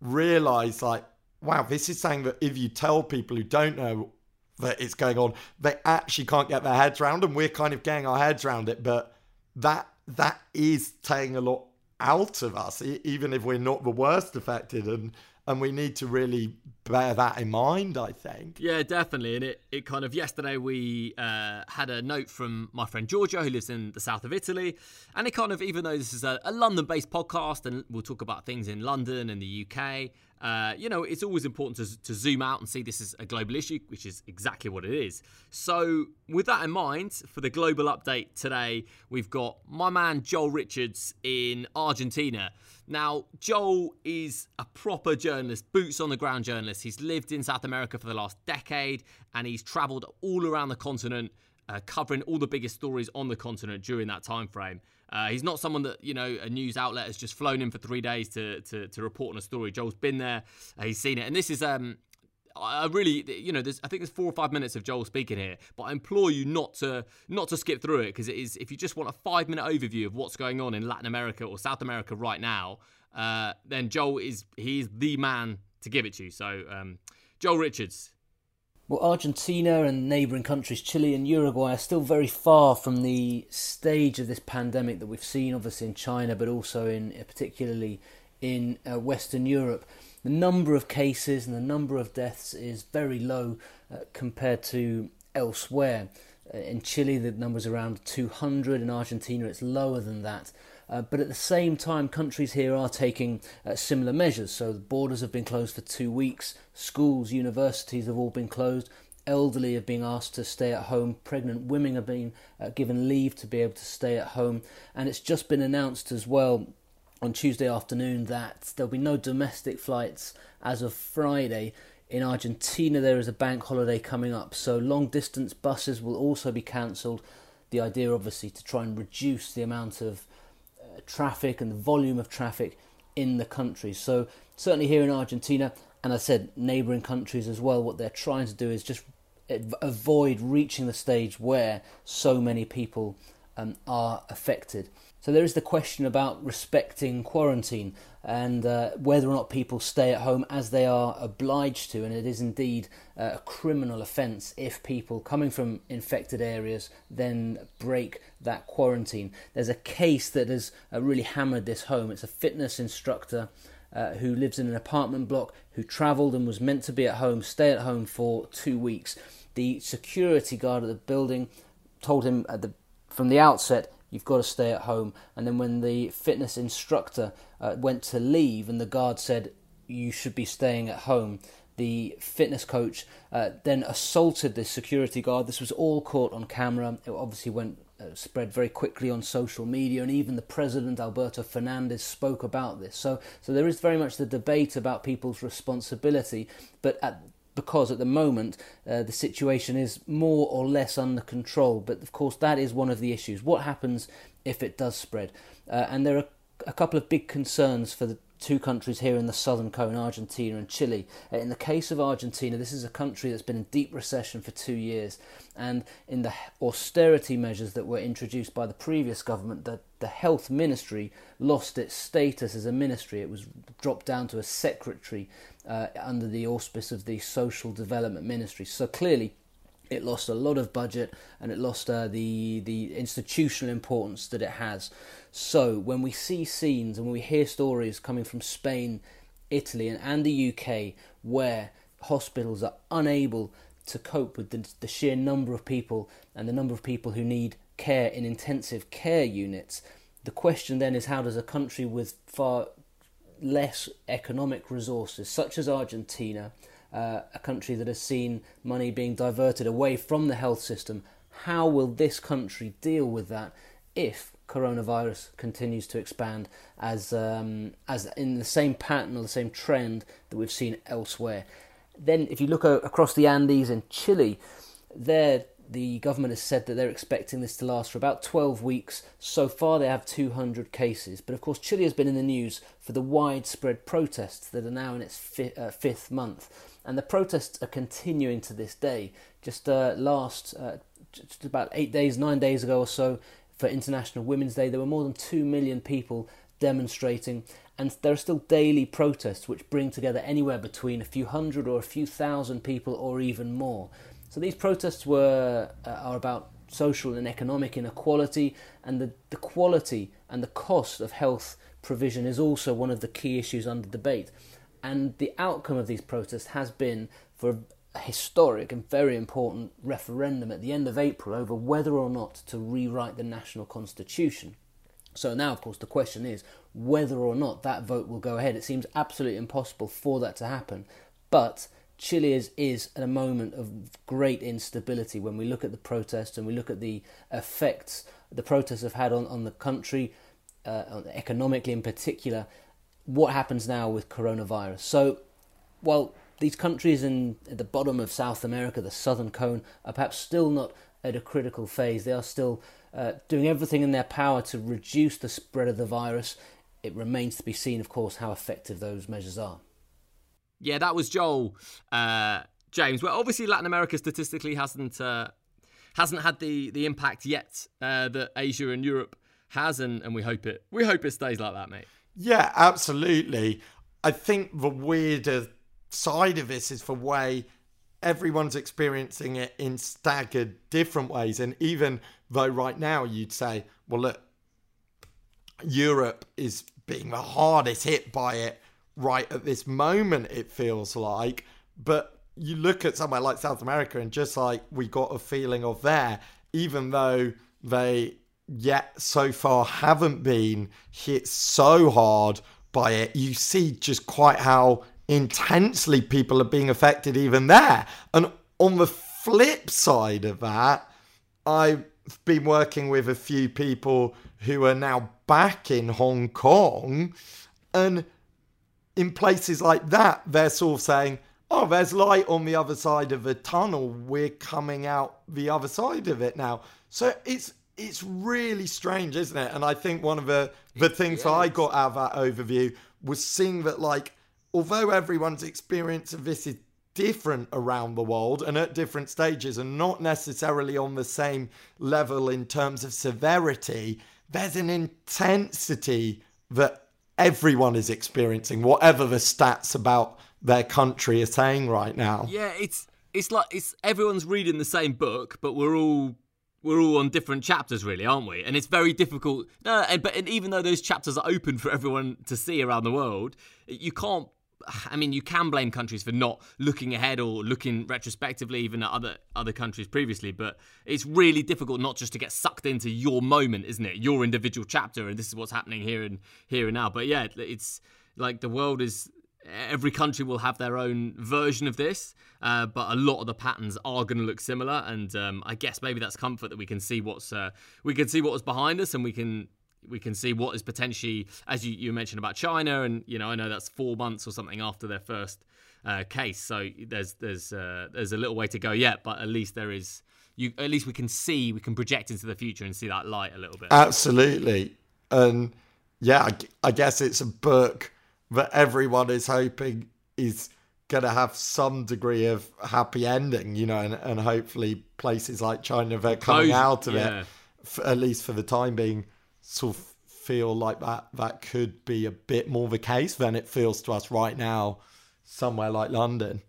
realize, like, wow, this is saying that if you tell people who don't know that it's going on, they actually can't get their heads around, and we're kind of getting our heads around it. But that that is taking a lot out of us, even if we're not the worst affected, and and we need to really bear that in mind i think.
Yeah definitely. And it, it kind of yesterday we uh, had a note from my friend giorgio who lives in the south of italy. And it kind of even though this is a, a london based podcast and we'll talk about things in london and the uk uh, you know, it's always important to, to zoom out and see this is a global issue, which is exactly what it is. So, with that in mind, for the global update today, we've got my man Joel Richards in Argentina. Now, Joel is a proper journalist, boots on the ground journalist. He's lived in South America for the last decade and he's traveled all around the continent, uh, covering all the biggest stories on the continent during that time frame. Uh, he's not someone that you know a news outlet has just flown in for three days to to, to report on a story. Joel's been there, uh, he's seen it, and this is um. I really, you know, there's I think there's four or five minutes of Joel speaking here, but I implore you not to not to skip through it because it is if you just want a five minute overview of what's going on in Latin America or South America right now, uh, then Joel is he's the man to give it to you. So, um, Joel Richards,
well, Argentina and neighbouring countries, Chile and Uruguay, are still very far from the stage of this pandemic that we've seen, obviously in China, but also in uh, particularly in uh, Western Europe. The number of cases and the number of deaths is very low uh, compared to elsewhere. Uh, in Chile, the number's around 200. In Argentina, it's lower than that. Uh, but at the same time, countries here are taking uh, similar measures. So the borders have been closed for two weeks, schools, universities have all been closed. Elderly are being asked to stay at home. Pregnant women are being uh, given leave to be able to stay at home. And it's just been announced as well on Tuesday afternoon that there'll be no domestic flights as of Friday. In Argentina, there is a bank holiday coming up, so long distance buses will also be cancelled. The idea, obviously, to try and reduce the amount of traffic and the volume of traffic in the country. So, certainly here in Argentina, and I said neighbouring countries as well, what they're trying to do is just avoid reaching the stage where so many people um, are affected. So there is the question about respecting quarantine and uh, whether or not people stay at home as they are obliged to, and it is indeed uh, a criminal offence if people coming from infected areas then break that quarantine. There's a case that has uh, really hammered this home. It's a fitness instructor. Uh, who lives in an apartment block, who travelled and was meant to be at home, stay at home for two weeks. The security guard at the building told him the, from the outset you've got to stay at home. And then when the fitness instructor uh, went to leave and the guard said, you should be staying at home, the fitness coach uh, then assaulted the security guard. This was all caught on camera. It obviously went uh, spread very quickly on social media, and even the president Alberto Fernandez spoke about this. So, so there is very much the debate about people's responsibility, but at because at the moment uh, the situation is more or less under control. But of course, that is one of the issues. What happens if it does spread? Uh, and there are a couple of big concerns for the two countries here in the southern cone, Argentina and Chile. Uh, in the case of Argentina, this is a country that's been in deep recession for two years, and in the austerity measures that were introduced by the previous government, the, the health ministry lost its status as a ministry. It was dropped down to a secretary uh, under the auspice of the social development ministry. So clearly, it lost a lot of budget and it lost uh, the the institutional importance that it has. So when we see scenes and when we hear stories coming from Spain, Italy, and, and the UK where hospitals are unable to cope with the, the sheer number of people and the number of people who need care in intensive care units, the question then is how does a country with far less economic resources, such as Argentina, uh, a country that has seen money being diverted away from the health system, how will this country deal with that if coronavirus continues to expand as um, as in the same pattern or the same trend that we've seen elsewhere? Then, if you look across the Andes in Chile, there the government has said that they're expecting this to last for about 12 weeks. So far, they have 200 cases. But of course, Chile has been in the news for the widespread protests that are now in its fi- uh, fifth month. And the protests are continuing to this day. Just uh, last, uh, just about eight days, nine days ago or so, for International Women's Day, there were more than 2 million people demonstrating. And there are still daily protests which bring together anywhere between a few hundred or a few thousand people or even more. So these protests were uh, are about social and economic inequality, and the, the quality and the cost of health provision is also one of the key issues under debate. And the outcome of these protests has been for a historic and very important referendum at the end of April over whether or not to rewrite the national constitution. So now, of course, the question is whether or not that vote will go ahead. It seems absolutely impossible for that to happen, but Chile is, is at a moment of great instability when we look at the protests and we look at the effects the protests have had on, on the country, uh, economically in particular. What happens now with coronavirus? So, while these countries in at the bottom of South America, the southern cone, are perhaps still not at a critical phase, they are still uh, doing everything in their power to reduce the spread of the virus. It remains to be seen, of course, how effective those measures are.
Yeah, that was Joel uh, James. Well, obviously Latin America statistically hasn't uh, hasn't had the the impact yet uh, that Asia and Europe has, and, and we hope it we hope it stays like that, mate.
Yeah, absolutely. I think the weirder side of this is the way everyone's experiencing it in staggered different ways, and even though right now you'd say, well, look, Europe is being the hardest hit by it right at this moment, it feels like. But you look at somewhere like South America, and just like we got a feeling of there, even though they yet so far haven't been hit so hard by it. You see just quite how intensely people are being affected even there. And on the flip side of that, I've been working with a few people who are now back in Hong Kong and in places like that, they're sort of saying, oh, there's light on the other side of the tunnel. We're coming out the other side of it now. So it's it's really strange, isn't it? And I think one of the the things I got out of that overview was seeing that like although everyone's experience of this is different around the world and at different stages and not necessarily on the same level in terms of severity, there's an intensity that everyone is experiencing, whatever the stats about their country are saying right now.
Yeah, it's it's like it's everyone's reading the same book, but we're all we're all on different chapters, really, aren't we? And it's very difficult. No, and, but and even though those chapters are open for everyone to see around the world, you can't. I mean, you can blame countries for not looking ahead or looking retrospectively, even at other other countries previously. But it's really difficult not just to get sucked into your moment, isn't it? Your individual chapter, and this is what's happening here and here and now. But yeah, it's like the world is every country will have their own version of this, uh, but a lot of the patterns are going to look similar. And um, I guess maybe that's comfort that we can see what's uh, we can see what was behind us, and we can we can see what is potentially, as you, you mentioned about China, and you know I know that's four months or something after their first uh, case, so there's there's uh, there's a little way to go yet, but at least there is. You, at least we can see, we can project into the future and see that light a little bit.
Absolutely, and yeah, I, I guess it's a book that everyone is hoping is going to have some degree of happy ending, you know, and, and hopefully places like China that are coming out of yeah. it, f- at least for the time being, sort of feel like that that could be a bit more the case than it feels to us right now, somewhere like London.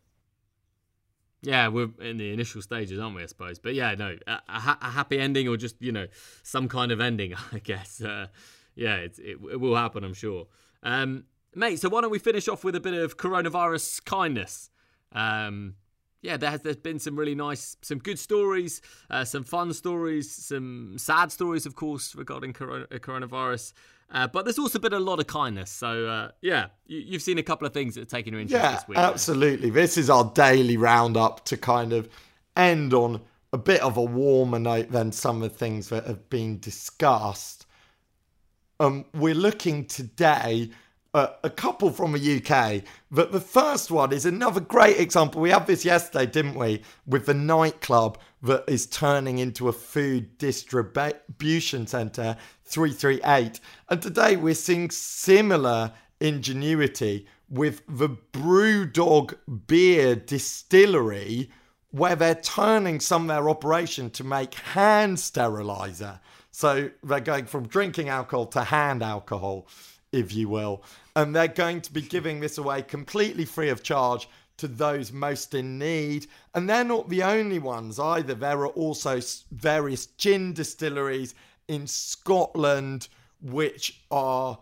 Yeah, we're in the initial stages, aren't we? I suppose, but yeah, no, a, a, a happy ending or just you know some kind of ending, [laughs] I guess. Uh, yeah, it, it will happen, I'm sure. Um, Mate, so why don't we finish off with a bit of coronavirus kindness? Um, yeah, there has there's been some really nice, some good stories, uh, some fun stories, some sad stories, of course, regarding corona, uh, coronavirus. Uh, but there's also been a lot of kindness. So uh, yeah, you, have seen a couple of things that have taken your interest
yeah,
this week.
absolutely. This is our daily roundup to kind of end on a bit of a warmer note than some of the things that have been discussed. Um, we're looking today uh, a couple from the UK. But the first one is another great example. We had this yesterday, didn't we? With the nightclub that is turning into a food distribution centre, 338. And today we're seeing similar ingenuity with the Brewdog beer distillery, where they're turning some of their operation to make hand sterilizer. So they're going from drinking alcohol to hand alcohol if you will. And they're going to be giving this away completely free of charge to those most in need. And they're not the only ones either. There are also various gin distilleries in Scotland which are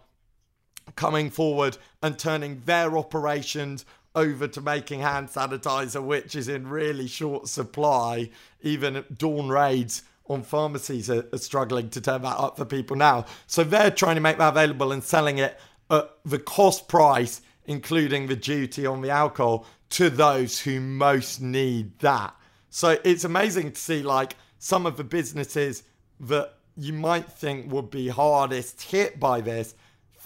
coming forward and turning their operations over to making hand sanitizer, which is in really short supply. Even Dawn Raids on pharmacies are, are, struggling to turn that up for people now. So they're trying to make that available and selling it at the cost price, including the duty on the alcohol, to those who most need that. So it's amazing to see like some of the businesses that you might think would be hardest hit by this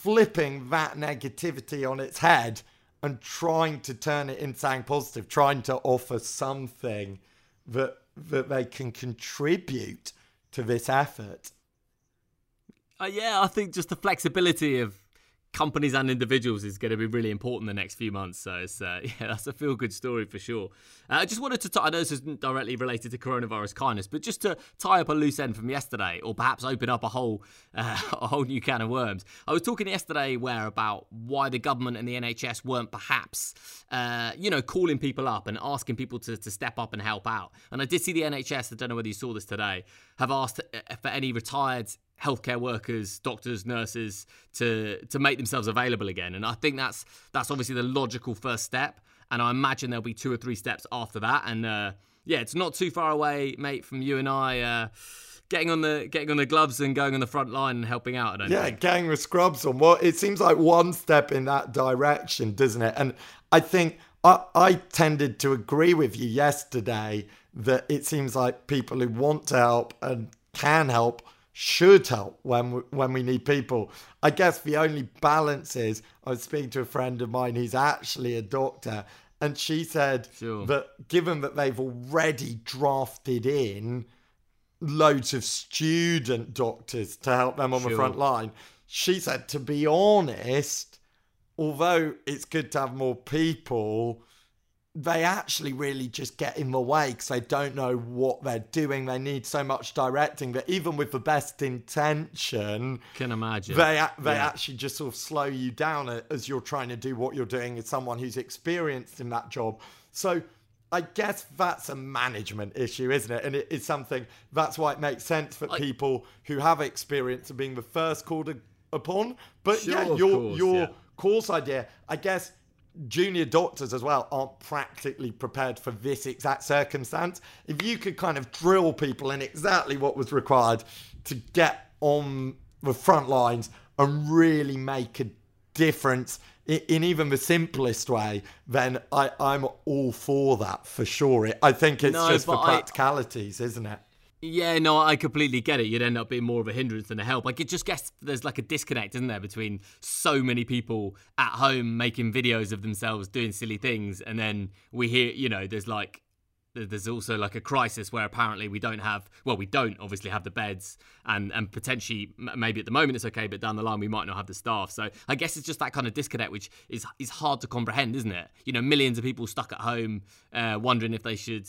flipping that negativity on its head and trying to turn it into something positive, trying to offer something that that they can contribute to this effort.
Uh, yeah, I think just the flexibility of companies and individuals is going to be really important the next few months. So it's uh, [laughs] yeah, that's a feel good story for sure. Uh, I just wanted to. T- I know this isn't directly related to coronavirus kindness, but just to tie up a loose end from yesterday, or perhaps open up a whole uh, [laughs] a whole new can of worms. I was talking yesterday Ware about why the government and the NHS weren't perhaps uh, you know calling people up and asking people to, to step up and help out. And I did see the NHS. I don't know whether you saw this today. Have asked uh, for any retired healthcare workers, doctors, nurses to to make themselves available again. And I think that's that's obviously the logical first step. And I imagine there'll be two or three steps after that. And uh, yeah, it's not too far away, mate, from you and I. Uh, getting on the getting on the gloves and going on the front line and helping out. I don't
yeah,
think.
gang with scrubs on. Well, it seems like one step in that direction, doesn't it? And I think I, I tended to agree with you yesterday that it seems like people who want to help and can help should help when we, when we need people. I guess the only balance is I was speaking to a friend of mine who's actually a doctor, and she said
Sure.
that given that they've already drafted in loads of student doctors to help them on the front line, she said to be honest, although it's good to have more people, they actually really just get in the way because they don't know what they're doing. They need so much directing that even with the best intention,
Can imagine.
they they
Yeah.
actually just sort of slow you down as you're trying to do what you're doing as someone who's experienced in that job. So I guess that's a management issue, isn't it? And it is something that's why it makes sense for
I-
people who have experience of being the first called upon. But yeah,
Sure, of
your
course,
your
yeah.
course idea, I guess junior doctors as well aren't practically prepared for this exact circumstance. If you could kind of drill people in exactly what was required to get on the front lines and really make a difference in, in even the simplest way, then I, I'm all for that for sure. It, I think it's
No,
just for
but I-
practicalities, isn't it?
Yeah, no, I completely get it. You'd end up being more of a hindrance than a help. Like, it just guess there's like a disconnect, isn't there, between so many people at home making videos of themselves doing silly things, and then we hear, you know, there's like there's also like a crisis where apparently we don't have well we don't obviously have the beds and and potentially maybe at the moment it's okay but down the line we might not have the staff so i guess it's just that kind of disconnect which is is hard to comprehend isn't it you know millions of people stuck at home uh, wondering if they should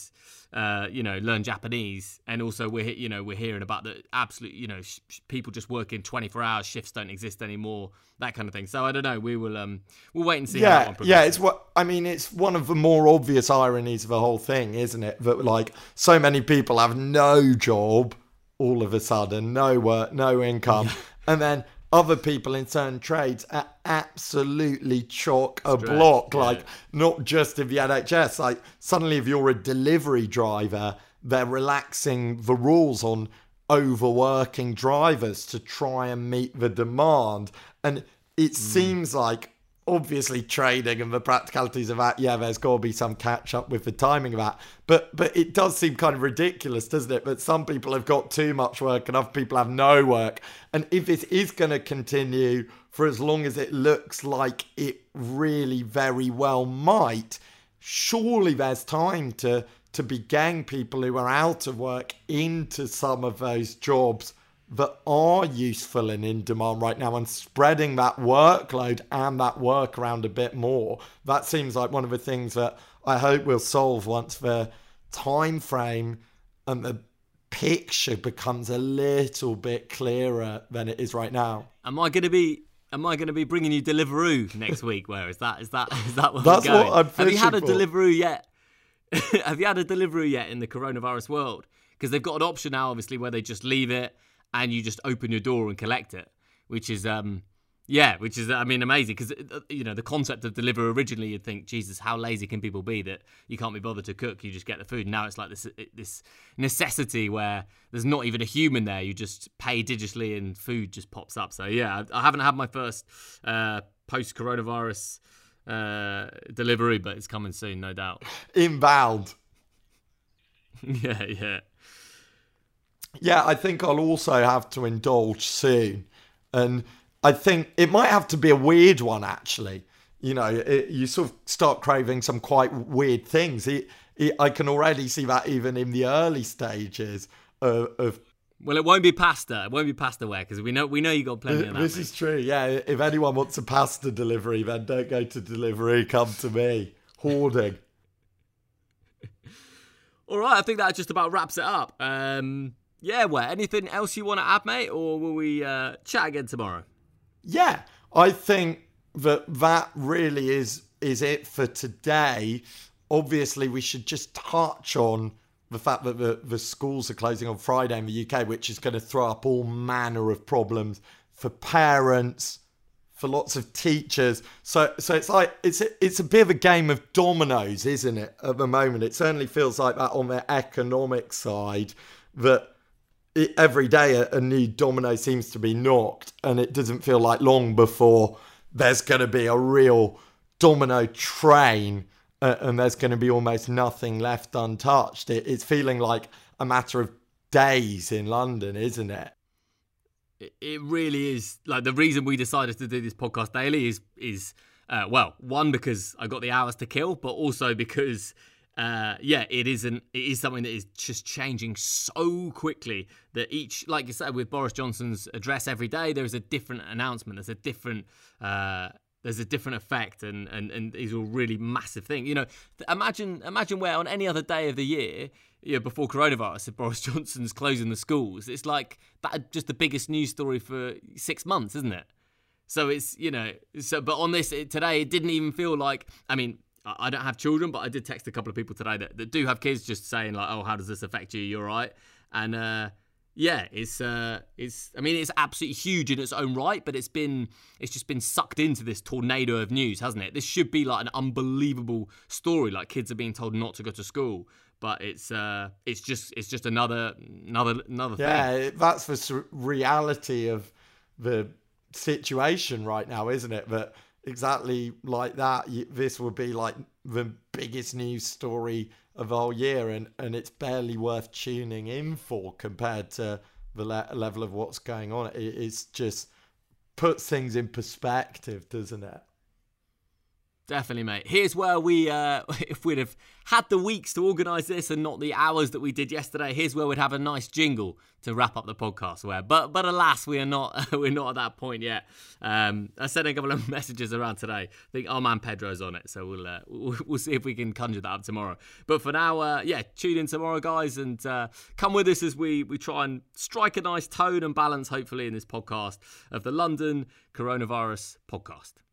uh, you know learn japanese and also we're you know we're hearing about the absolute you know sh- people just working 24 hours shifts don't exist anymore that kind of thing so i don't know we will um we'll wait and see how that
yeah, yeah. It's what I mean. It's one of the more obvious ironies of the whole thing, isn't it? That like so many people have no job all of a sudden, no work, no income, [laughs] and then other people in certain trades are absolutely chock a block.
yeah.
Like not just of the NHS. Like suddenly, if you're a delivery driver, they're relaxing the rules on overworking drivers to try and meet the demand. And it hmm. seems like obviously trading and the practicalities of that, yeah, there's got to be some catch up with the timing of that. But but it does seem kind of ridiculous, doesn't it? But some people have got too much work and other people have no work. And if this is going to continue for as long as it looks like it really very well might, surely there's time to to be gang people who are out of work into some of those jobs that are useful and in demand right now and spreading that workload and that work around a bit more that seems like one of the things that i hope we'll solve once the time frame and the picture becomes a little bit clearer than it is right now
Am I going to be? Am I going to be bringing you Deliveroo next [laughs] week? Where is that? Is that is that where
That's
we're going?
what I'm
Have you had a
for.
Deliveroo yet? [laughs] Have you had a Deliveroo yet in the coronavirus world? Because they've got an option now, obviously, where they just leave it and you just open your door and collect it, which is um. Yeah, which is, I mean, amazing because, you know, the concept of Deliveroo originally, you'd think, Jesus, how lazy can people be that you can't be bothered to cook? You just get the food. Now it's like this this necessity where there's not even a human there. You just pay digitally and food just pops up. So, yeah, I, I haven't had my first uh, post coronavirus uh, delivery, but it's coming soon, no doubt. [laughs]
inbound [laughs]
yeah, yeah.
Yeah, I think I'll also have to indulge soon. And I think it might have to be a weird one, actually. You know, it, you sort of start craving some quite weird things. It, it, I can already see that even in the early stages of. of
Well, it won't be pasta. It won't be pasta Ware because we know we know you got plenty of that.
this
mate.
is true. Yeah, if anyone wants a pasta delivery, then don't go to Deliveroo. Come to me. Hoarding. [laughs]
All right, I think that just about wraps it up. Um, yeah, well, anything else you want to add, mate, or will we uh, chat again tomorrow?
yeah, I think that that really is is it for today. Obviously, we should just touch on the fact that the, the schools are closing on Friday in the UK, which is going to throw up all manner of problems for parents, for lots of teachers. So, so it's like it's a, it's a bit of a game of dominoes, isn't it? At the moment, it certainly feels like that on the economic side. That every day a, new domino seems to be knocked, and it doesn't feel like long before there's going to be a real domino train, uh, and there's going to be almost nothing left untouched. It, it's feeling like a matter of days in London, isn't it?
It really is. Like the reason we decided to do this podcast daily is is uh, well, one because I got the hours to kill, but also because uh, yeah, it isn't. It is something that is just changing so quickly that each, like you said, with Boris Johnson's address every day, there is a different announcement. There's a different. Uh, there's a different effect, and and and these are really massive things. You know, imagine imagine where on any other day of the year, you know, before coronavirus, if Boris [laughs] Johnson's closing the schools, it's like that just the biggest news story for six months, isn't it? So it's you know so but on this it, today it didn't even feel like I mean I don't have children, but I did text a couple of people today that, that do have kids, just saying like, "Oh, how does this affect you? You're right." And uh, yeah, it's uh, it's. I mean, it's absolutely huge in its own right, but it's been it's just been sucked into this tornado of news, hasn't it? This should be like an unbelievable story. Like kids are being told not to go to school, but it's uh, it's just it's just another another another
yeah,
thing.
Yeah, that's the reality of the situation right now, isn't it? That exactly like that. This would be like the biggest news story of all year, and, and it's barely worth tuning in for compared to the le- level of what's going on. It, it's just puts things in perspective, doesn't it?
Definitely, mate. Here's where we, uh, [laughs] if we'd have had the weeks to organise this and not the hours that we did yesterday, here's where we'd have a nice jingle to wrap up the podcast. Where, but but alas, we are not [laughs] we're not at that point yet. Um, I sent a couple of [laughs] messages around today. I think our man Pedro's on it, so we'll uh, we'll, see if we can conjure that up tomorrow. But for now, uh, yeah, tune in tomorrow, guys, and uh, come with us as we we try and strike a nice tone and balance, hopefully, in this podcast of the London Coronavirus Podcast.